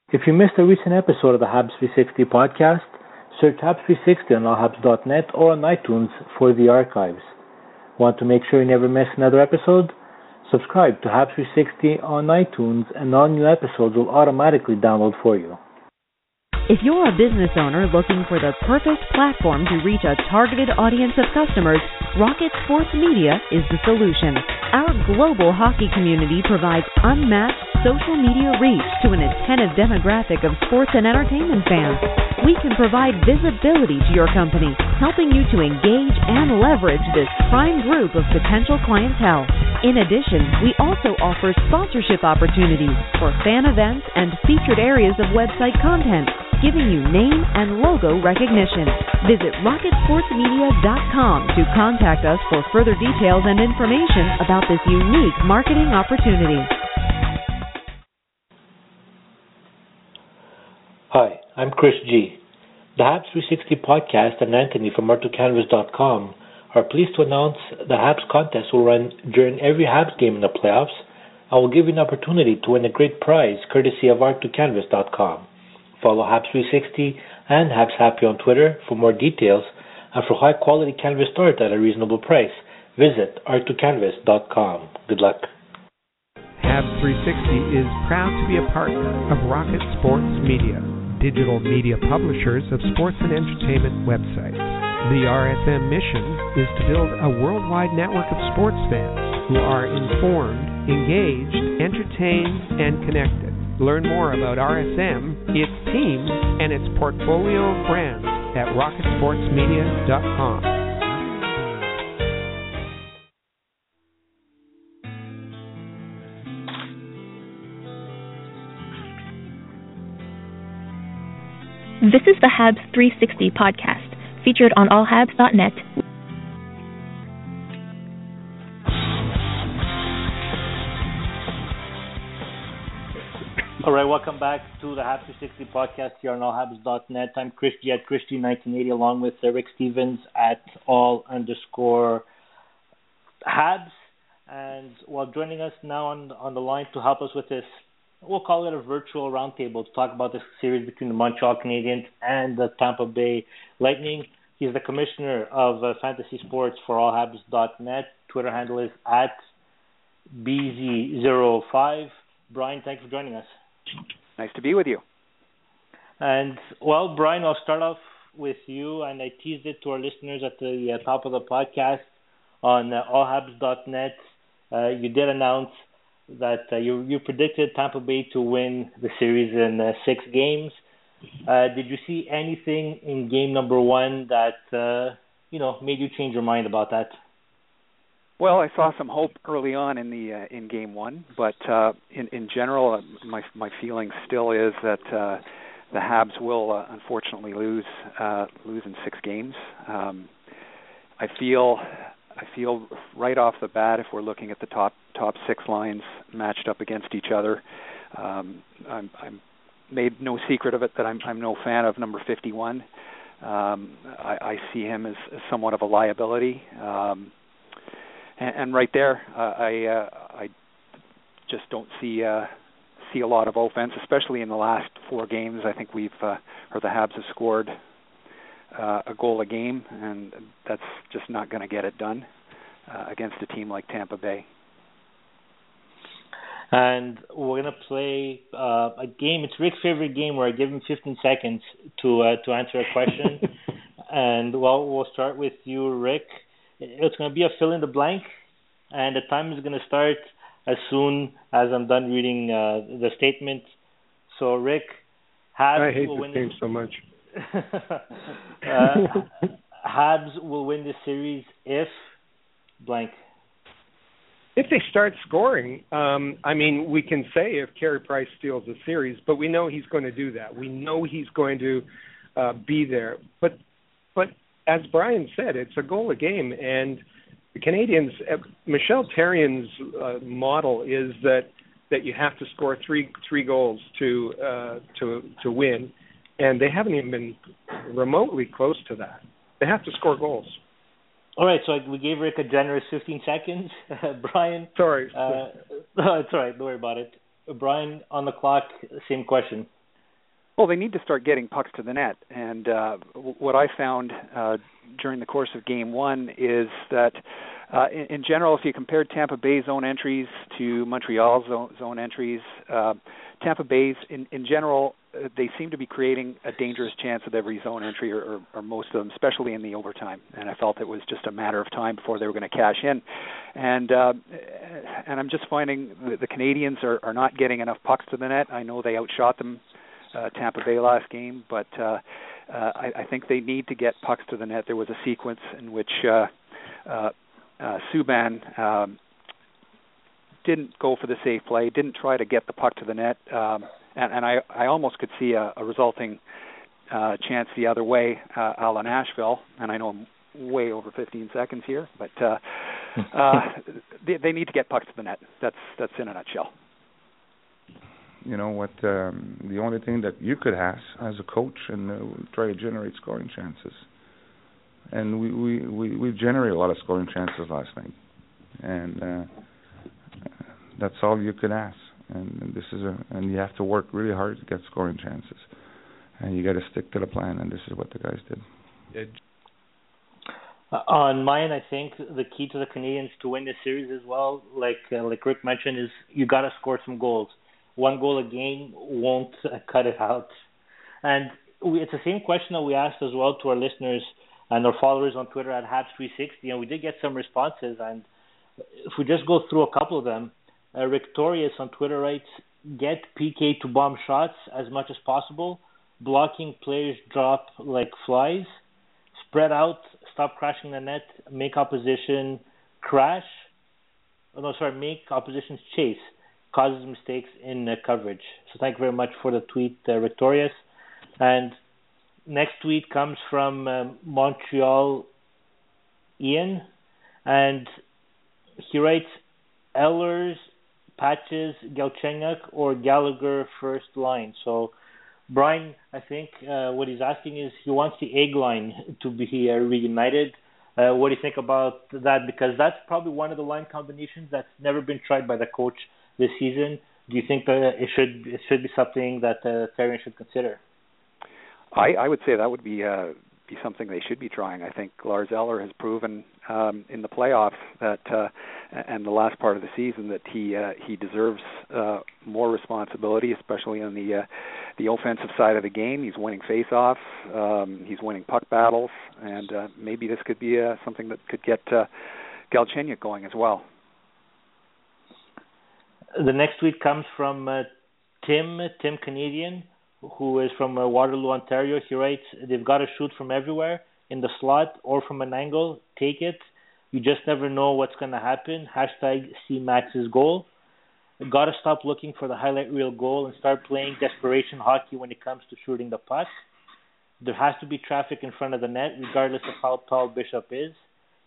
If you missed a recent episode of the Habs 360 podcast, search Habs 360 on allhabs.net or on iTunes for the archives. Want to make sure you never miss another episode? Subscribe to Habs 360 on iTunes and all new episodes will automatically download for you. If you're a business owner looking for the perfect platform to reach a targeted audience of customers, Rocket Sports Media is the solution. Our global hockey community provides unmatched social media reach to an attentive demographic of sports and entertainment fans. We can provide visibility to your company, helping you to engage and leverage this prime group of potential clientele. In addition, we also offer sponsorship opportunities for fan events and featured areas of website content giving you name and logo recognition. Visit rocketsportsmedia.com to contact us for further details and information about this unique marketing opportunity. Hi, I'm Chris G. The Habs 360 podcast and Anthony from Art2Canvas.com are pleased to announce the Habs contest will run during every Habs game in the playoffs and will give you an opportunity to win a great prize courtesy of Art2Canvas.com. Follow Habs360 and Habs Happy on Twitter for more details and for high quality canvas art at a reasonable price. Visit Art2Canvas.com. Good luck. Habs 360 is proud to be a partner of Rocket Sports Media, digital media publishers of sports and entertainment websites. The RSM mission is to build a worldwide network of sports fans who are informed, engaged, entertained, and connected. Learn more about RSM, its teams, and its portfolio of brands at rocketsportsmedia.com. This is the Habs 360 podcast, featured on allhabs.net. All right, welcome back to the Habs 360 podcast here on allhabs.net. I'm Chris G at chrisg1980 along with Rick Stevens at all underscore Habs. And while joining us now on on the line to help us with this, we'll call it a virtual roundtable to talk about the series between the Montreal Canadiens and the Tampa Bay Lightning. He's the commissioner of uh, fantasy sports for allhabs.net. Twitter handle is at BeeZee05. Brian, thanks for joining us. Nice to be with you. And well, Brian, I'll start off with you, and I teased it to our listeners at the uh, top of the podcast on uh, allhabs.net. Uh, you did announce that uh, you you predicted Tampa Bay to win the series in uh, six games. Uh, did you see anything in game number one that uh, you know made you change your mind about that? Well, I saw some hope early on in the uh, in game one, but uh, in in general, uh, my my feeling still is that uh, the Habs will uh, unfortunately lose uh, lose in six games. Um, I feel I feel right off the bat, if we're looking at the top top six lines matched up against each other, um, I'm, I'm made no secret of it that I'm I'm no fan of number 51. Um, I, I see him as, as somewhat of a liability. Um, and, and right there, uh, I uh, I just don't see uh, see a lot of offense, especially in the last four games. I think we've uh, or the Habs have scored uh, a goal a game, and that's just not going to get it done uh, against a team like Tampa Bay. And we're gonna play uh, a game. It's Rick's favorite game, where I give him 15 seconds to uh, to answer a question. (laughs) and well, we'll start with you, Rick. It's gonna be a fill in the blank, and the time is gonna start as soon as I'm done reading uh, the statement. So, Rick, Habs I hate will this win game so much. (laughs) uh, Habs will win the series if blank. If they start scoring, um, I mean, we can say if Carey Price steals the series, but we know he's going to do that. We know he's going to uh, be there. But, but as Brian said, it's a goal a game, and the Canadiens, Uh, Michel Therrien's uh, model is that that you have to score three three goals to uh, to to win, and they haven't even been remotely close to that. They have to score goals. All right, so we gave Rick a generous 15 seconds. (laughs) Brian. Sorry. Uh, (laughs) no, it's all right. Don't worry about it. Brian, on the clock, same question. Well, they need to start getting pucks to the net, and uh, what I found uh, during the course of Game One is that, uh, in, in general, if you compare Tampa Bay's zone entries to Montreal's zone, zone entries, uh, Tampa Bay's, in, in general, they seem to be creating a dangerous chance with every zone entry, or, or, or most of them, especially in the overtime. And I felt it was just a matter of time before they were going to cash in. And uh, and I'm just finding that the Canadiens are, are not getting enough pucks to the net. I know they outshot them uh, Tampa Bay last game, but uh, uh, I, I think they need to get pucks to the net. There was a sequence in which uh, uh, uh, Subban um, didn't go for the safe play, didn't try to get the puck to the net, um, and, and I, I almost could see a, a resulting uh, chance the other way, uh, a la Nashville. And I know I'm way over 15 seconds here, but uh, (laughs) uh, they, they need to get pucks to the net. That's that's in a nutshell you know what um, the only thing that you could ask as a coach and uh, try to generate scoring chances and we we we we generated a lot of scoring chances last night and uh that's all you could ask and, and this is a and you have to work really hard to get scoring chances and you got to stick to the plan and this is what the guys did On mine, I think the key to the Canadiens to win this series as well, like uh, like Rick mentioned, is you got to score some goals. One goal a game won't uh, cut it out. And we, it's the same question that we asked as well to our listeners and our followers on Twitter at Habs360, and we did get some responses. And if we just go through a couple of them, uh, on Twitter writes, "Get PK to bomb shots as much as possible, blocking players drop like flies." spread out, stop crashing the net, make opposition crash. Oh, no, sorry, make opposition's chase, causes mistakes in uh, coverage. So thank you very much for the tweet, uh. And next tweet comes from uh, Montreal Ian, and he writes, Ehlers, Patches, Galchenyuk, or Gallagher first line. So Brian, I think uh, what he's asking is he wants the egg line (laughs) to be uh, reunited. Uh, what do you think about that? Because that's probably one of the line combinations that's never been tried by the coach this season. Do you think that it should it should be something that uh, should consider? I, I would say that would be uh, be something they should be trying. I think Lars Eller has proven um, in the playoffs that uh, and the last part of the season that he uh, he deserves uh, more responsibility, especially on the uh, the offensive side of the game. He's winning faceoffs, um, he's winning puck battles, and uh, maybe this could be uh, something that could get uh, Galchenyuk going as well. The next tweet comes from uh, Tim Tim Canadian who is from uh, Waterloo, Ontario. He writes, "They've got to shoot from everywhere, in the slot or from an angle. Take it. You just never know what's going to happen." Hashtag see Max's goal. Got to stop looking for the highlight reel goal and start playing desperation hockey when it comes to shooting the puck. There has to be traffic in front of the net, regardless of how tall Bishop is.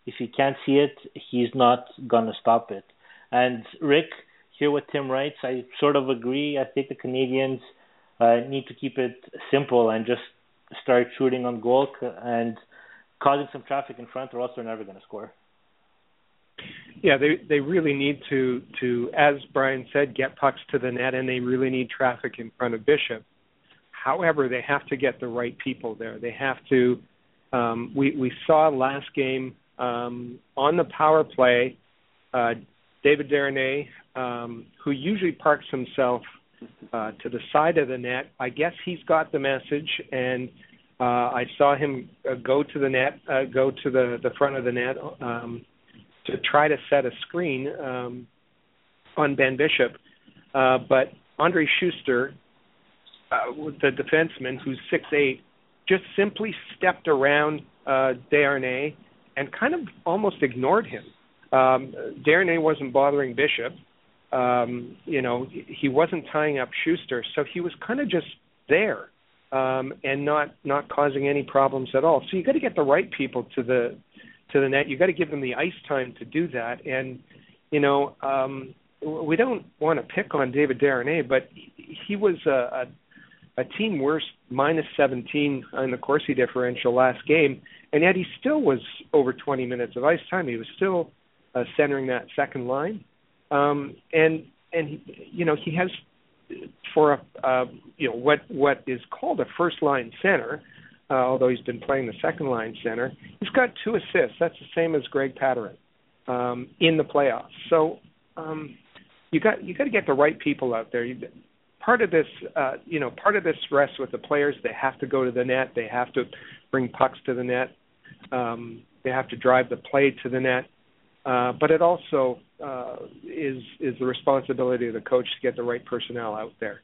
If he can't see it, he's not gonna stop it. And Rick, hear what Tim writes. I sort of agree. I think the Canadiens uh, need to keep it simple and just start shooting on goal and causing some traffic in front, or else they're never going to score. Yeah, they they really need to to, as Brian said, get pucks to the net, and they really need traffic in front of Bishop. However, they have to get the right people there. They have to. Um, we we saw last game um, on the power play, uh, David Desharnais, um, who usually parks himself uh, to the side of the net. I guess he's got the message, and uh, I saw him uh, go to the net, uh, go to the the front of the net um, to try to set a screen um, on Ben Bishop. Uh, but Andrej Sustr, uh, the defenseman, who's six eight, just simply stepped around uh, Desharnais and kind of almost ignored him. Um, Desharnais wasn't bothering Bishop um, you know, he wasn't tying up Sustr, so he was kind of just there um, and not not causing any problems at all. So you got to get the right people to the to the net. You got to give them the ice time to do that. And you know, um, we don't want to pick on David Desharnais, but he was a, a, a team worst minus 17 on the Corsi differential last game, and yet he still was over 20 minutes of ice time. He was still uh, centering that second line um, and and you know he has for a uh, you know what what is called a first line center, uh, although he's been playing the second line center. He's got two assists. That's the same as Greg Pateryn um, in the playoffs. So um, you got you got to get the right people out there. You, part of this, uh, you know, part of this rests with the players. They have to go to the net. They have to bring pucks to the net. Um, they have to drive the play to the net. Uh, but it also uh, is is the responsibility of the coach to get the right personnel out there.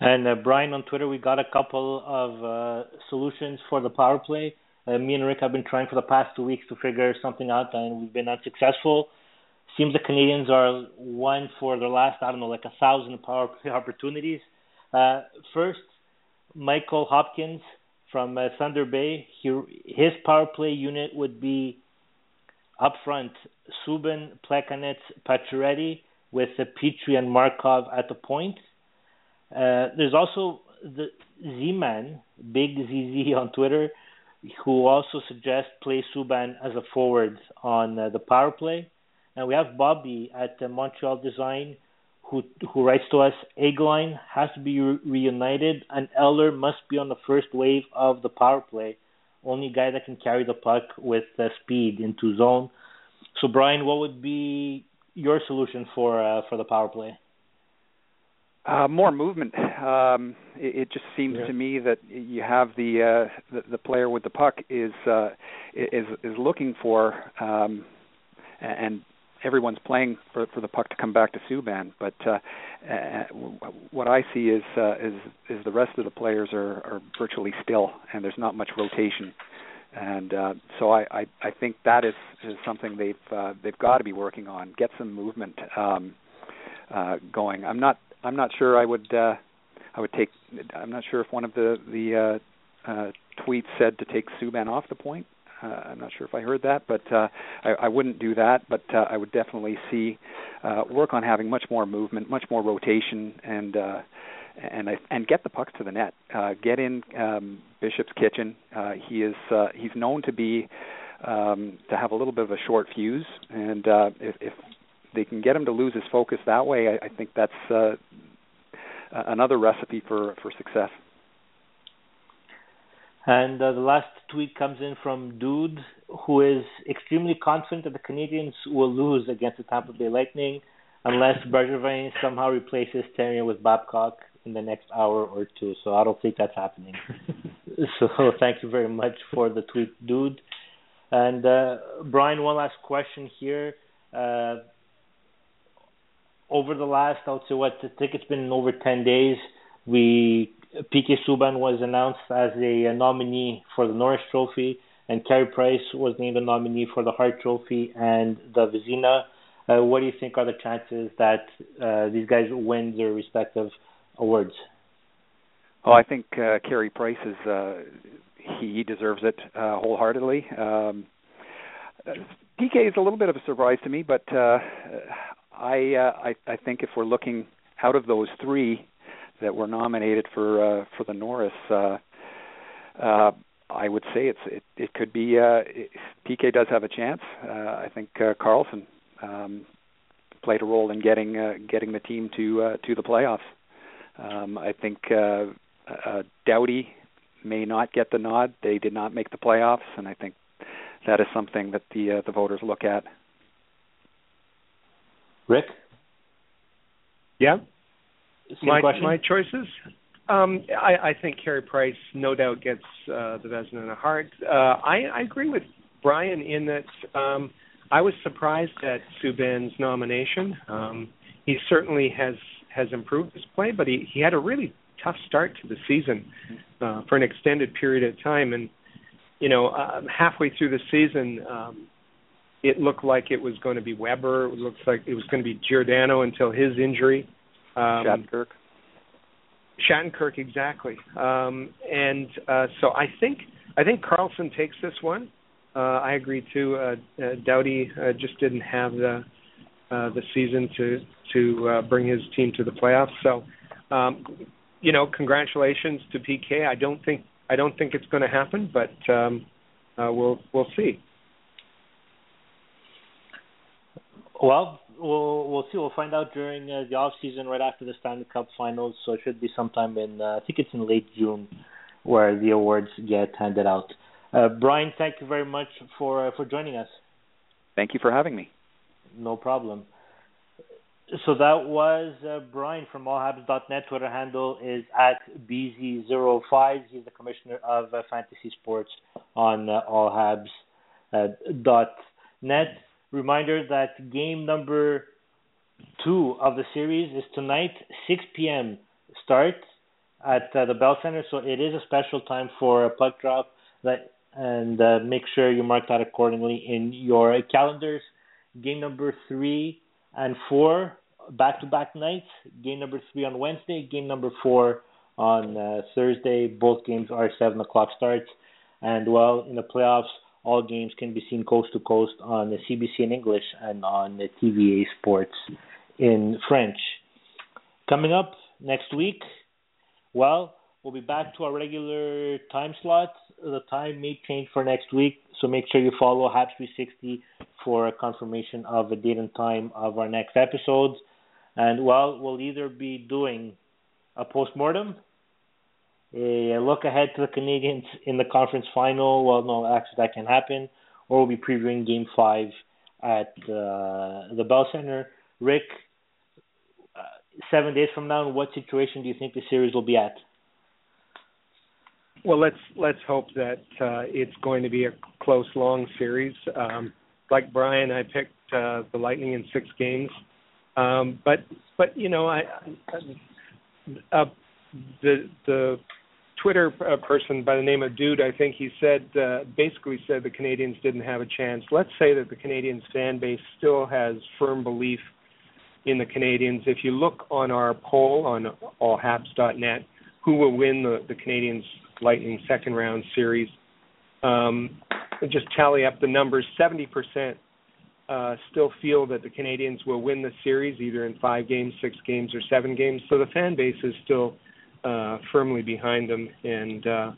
And uh, Brian on Twitter, we got a couple of uh, solutions for the power play. Uh, me and Rick have been trying for the past two weeks to figure something out, and we've been unsuccessful. Seems the Canadiens are one for their last, I don't know, like a thousand power play (laughs) opportunities. Uh, first, Michael Hopkins from uh, Thunder Bay. He, his power play unit would be up front, Subban, Plekanec, Pacioretty with Petry and Markov at the point. Uh, there's also the Z-Man, Big ZZ on Twitter, who also suggests play Subban as a forward on uh, the power play. And we have Bobby at uh, Montreal Design who who writes to us, Eggline has to be re- reunited and Eller must be on the first wave of the power play. Only guy that can carry the puck with uh, speed into zone. So, Brian, what would be your solution for uh, for the power play? Uh, more movement. Um, it, it just seems yeah. to me that you have the, uh, the the player with the puck is uh, is is looking for, um, and everyone's playing for for the puck to come back to Subban. But uh, uh, what I see is uh, is is the rest of the players are, are virtually still, and there's not much rotation. And uh, so I, I I think that is, is something they've uh, they've got to be working on. Get some movement um, uh, going. I'm not I'm not sure I would uh, I would take. I'm not sure if one of the the uh, uh, tweets said to take Subban off the point. Uh, I'm not sure if I heard that, but uh, I, I wouldn't do that. But uh, I would definitely see uh, work on having much more movement, much more rotation, and uh, and I, and get the pucks to the net. Uh, get in um, Bishop's kitchen. Uh, he is uh, he's known to be um, to have a little bit of a short fuse, and uh, if, if they can get him to lose his focus that way, I, I think that's uh, another recipe for for success. And uh, the last tweet comes in from Dude, who is extremely confident that the Canadiens will lose against the Tampa Bay Lightning unless Bergevin somehow replaces Therrien with Babcock in the next hour or two. So I don't think that's happening. (laughs) so thank you very much for the tweet, Dude. And uh, Brian, one last question here. Uh, over the last, I would say, what I think it's been over 10 days, we PK Subban was announced as a, nominee for the Norris Trophy, and Carey Price was named a nominee for the Hart Trophy and the Vezina. Uh, what do you think are the chances that uh, these guys win their respective awards? Oh, I think uh, Carey Price is uh, he deserves it uh, wholeheartedly. Um, PK is a little bit of a surprise to me, but uh, I, uh, I I think if we're looking out of those three that were nominated for uh, for the Norris, uh, uh, I would say it's it, it could be uh, it, PK does have a chance. Uh, I think uh, Karlsson um, played a role in getting uh, getting the team to uh, to the playoffs. Um, I think uh, uh, Doughty may not get the nod. They did not make the playoffs, and I think that is something that the uh, the voters look at. Rick? Yeah. My question? my choices. Um, I, I think Carey Price no doubt gets uh, the Vezina and the Hart. Uh, I, I agree with Brian in that um, I was surprised at Subban's nomination. Um, he certainly has has improved his play, but he, he had a really tough start to the season uh, for an extended period of time. And you know, uh, halfway through the season, um, it looked like it was going to be Weber. It looks like it was going to be Giordano until his injury. Um, Shattenkirk. Shattenkirk, exactly. Um, and uh, so I think I think Karlsson takes this one. Uh, I agree too. Uh, uh, Doughty uh, just didn't have the uh, the season to to uh, bring his team to the playoffs. So, um, you know, congratulations to PK. I don't think I don't think it's going to happen, but um, uh, we'll we'll see. Well, we'll we'll see. We'll find out during uh, the off season, right after the Stanley Cup Finals. So it should be sometime in uh, I think it's in late June, where the awards get handed out. Uh, Brian, thank you very much for uh, for joining us. Thank you for having me. No problem. So that was uh, Brian from allhabs.net. Twitter handle is at BeeZee05. He's the commissioner of uh, fantasy sports on uh, allhabs.net. Reminder that game number two of the series is tonight, 6 p.m. start at uh, the Bell Center. So it is a special time for a puck drop. That and uh, make sure you mark that accordingly in your calendars. Game number three and four back to back nights. Game number three on Wednesday. Game number four on uh, Thursday. Both games are seven o'clock starts. And well, in the playoffs, all games can be seen coast to coast on the CBC in English and on the TVA Sports in French. Coming up next week, well, we'll be back to our regular time slot. The time may change for next week, so make sure you follow Habs 360 for a confirmation of the date and time of our next episodes. And well, we'll either be doing a postmortem a look ahead to the Canadiens in the conference final. Well, no, actually that can happen. Or we'll be previewing Game Five at uh, the Bell Center. Rick, uh, seven days from now, in what situation do you think the series will be at? Well, let's let's hope that uh, it's going to be a close, long series. Um, like Brian, I picked uh, the Lightning in six games, um, but but you know, I, uh, the the Twitter uh, person by the name of Dude, I think he said uh, basically said the Canadiens didn't have a chance. Let's say that the Canadiens fan base still has firm belief in the Canadiens. If you look on our poll on allhabs.net, who will win the, the Canadiens Lightning second round series? Um, just tally up the numbers. Seventy percent uh, still feel that the Canadiens will win the series either in five games, six games, or seven games. So the fan base is still uh, firmly behind them, and uh,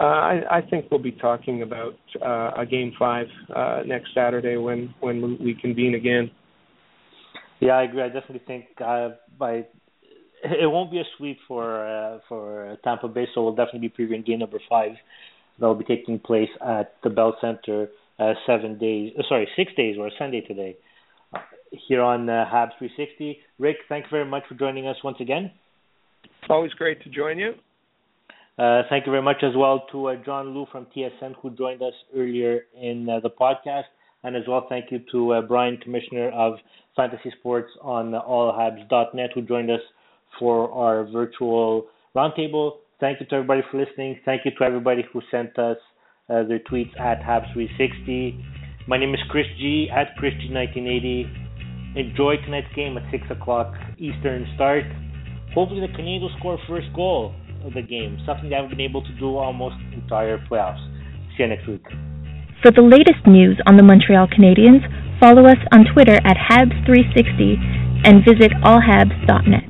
uh, I, I think we'll be talking about uh, a game five uh, next Saturday when when we convene again. Yeah, I agree. I definitely think uh, by it won't be a sweep for uh, for Tampa Bay, so we'll definitely be previewing game number five that will be taking place at the Bell Center uh, seven days, uh, sorry, six days or Sunday today uh, here on uh, Habs 360. Rick, thank you very much for joining us once again. It's always great to join you. Uh, thank you very much as well to uh, John Lu from TSN who joined us earlier in uh, the podcast. And as well, thank you to uh, Brian, Commissioner of Fantasy Sports on allhabs.net, who joined us for our virtual roundtable. Thank you to everybody for listening. Thank you to everybody who sent us uh, their tweets at Habs360. My name is Chris G at chrisg1980. Enjoy tonight's game at 6 o'clock Eastern start. Hopefully, the Canadiens will score first goal of the game, something they haven't been able to do almost entire playoffs. See you next week. For the latest news on the Montreal Canadiens, follow us on Twitter at Habs360 and visit allhabs.net.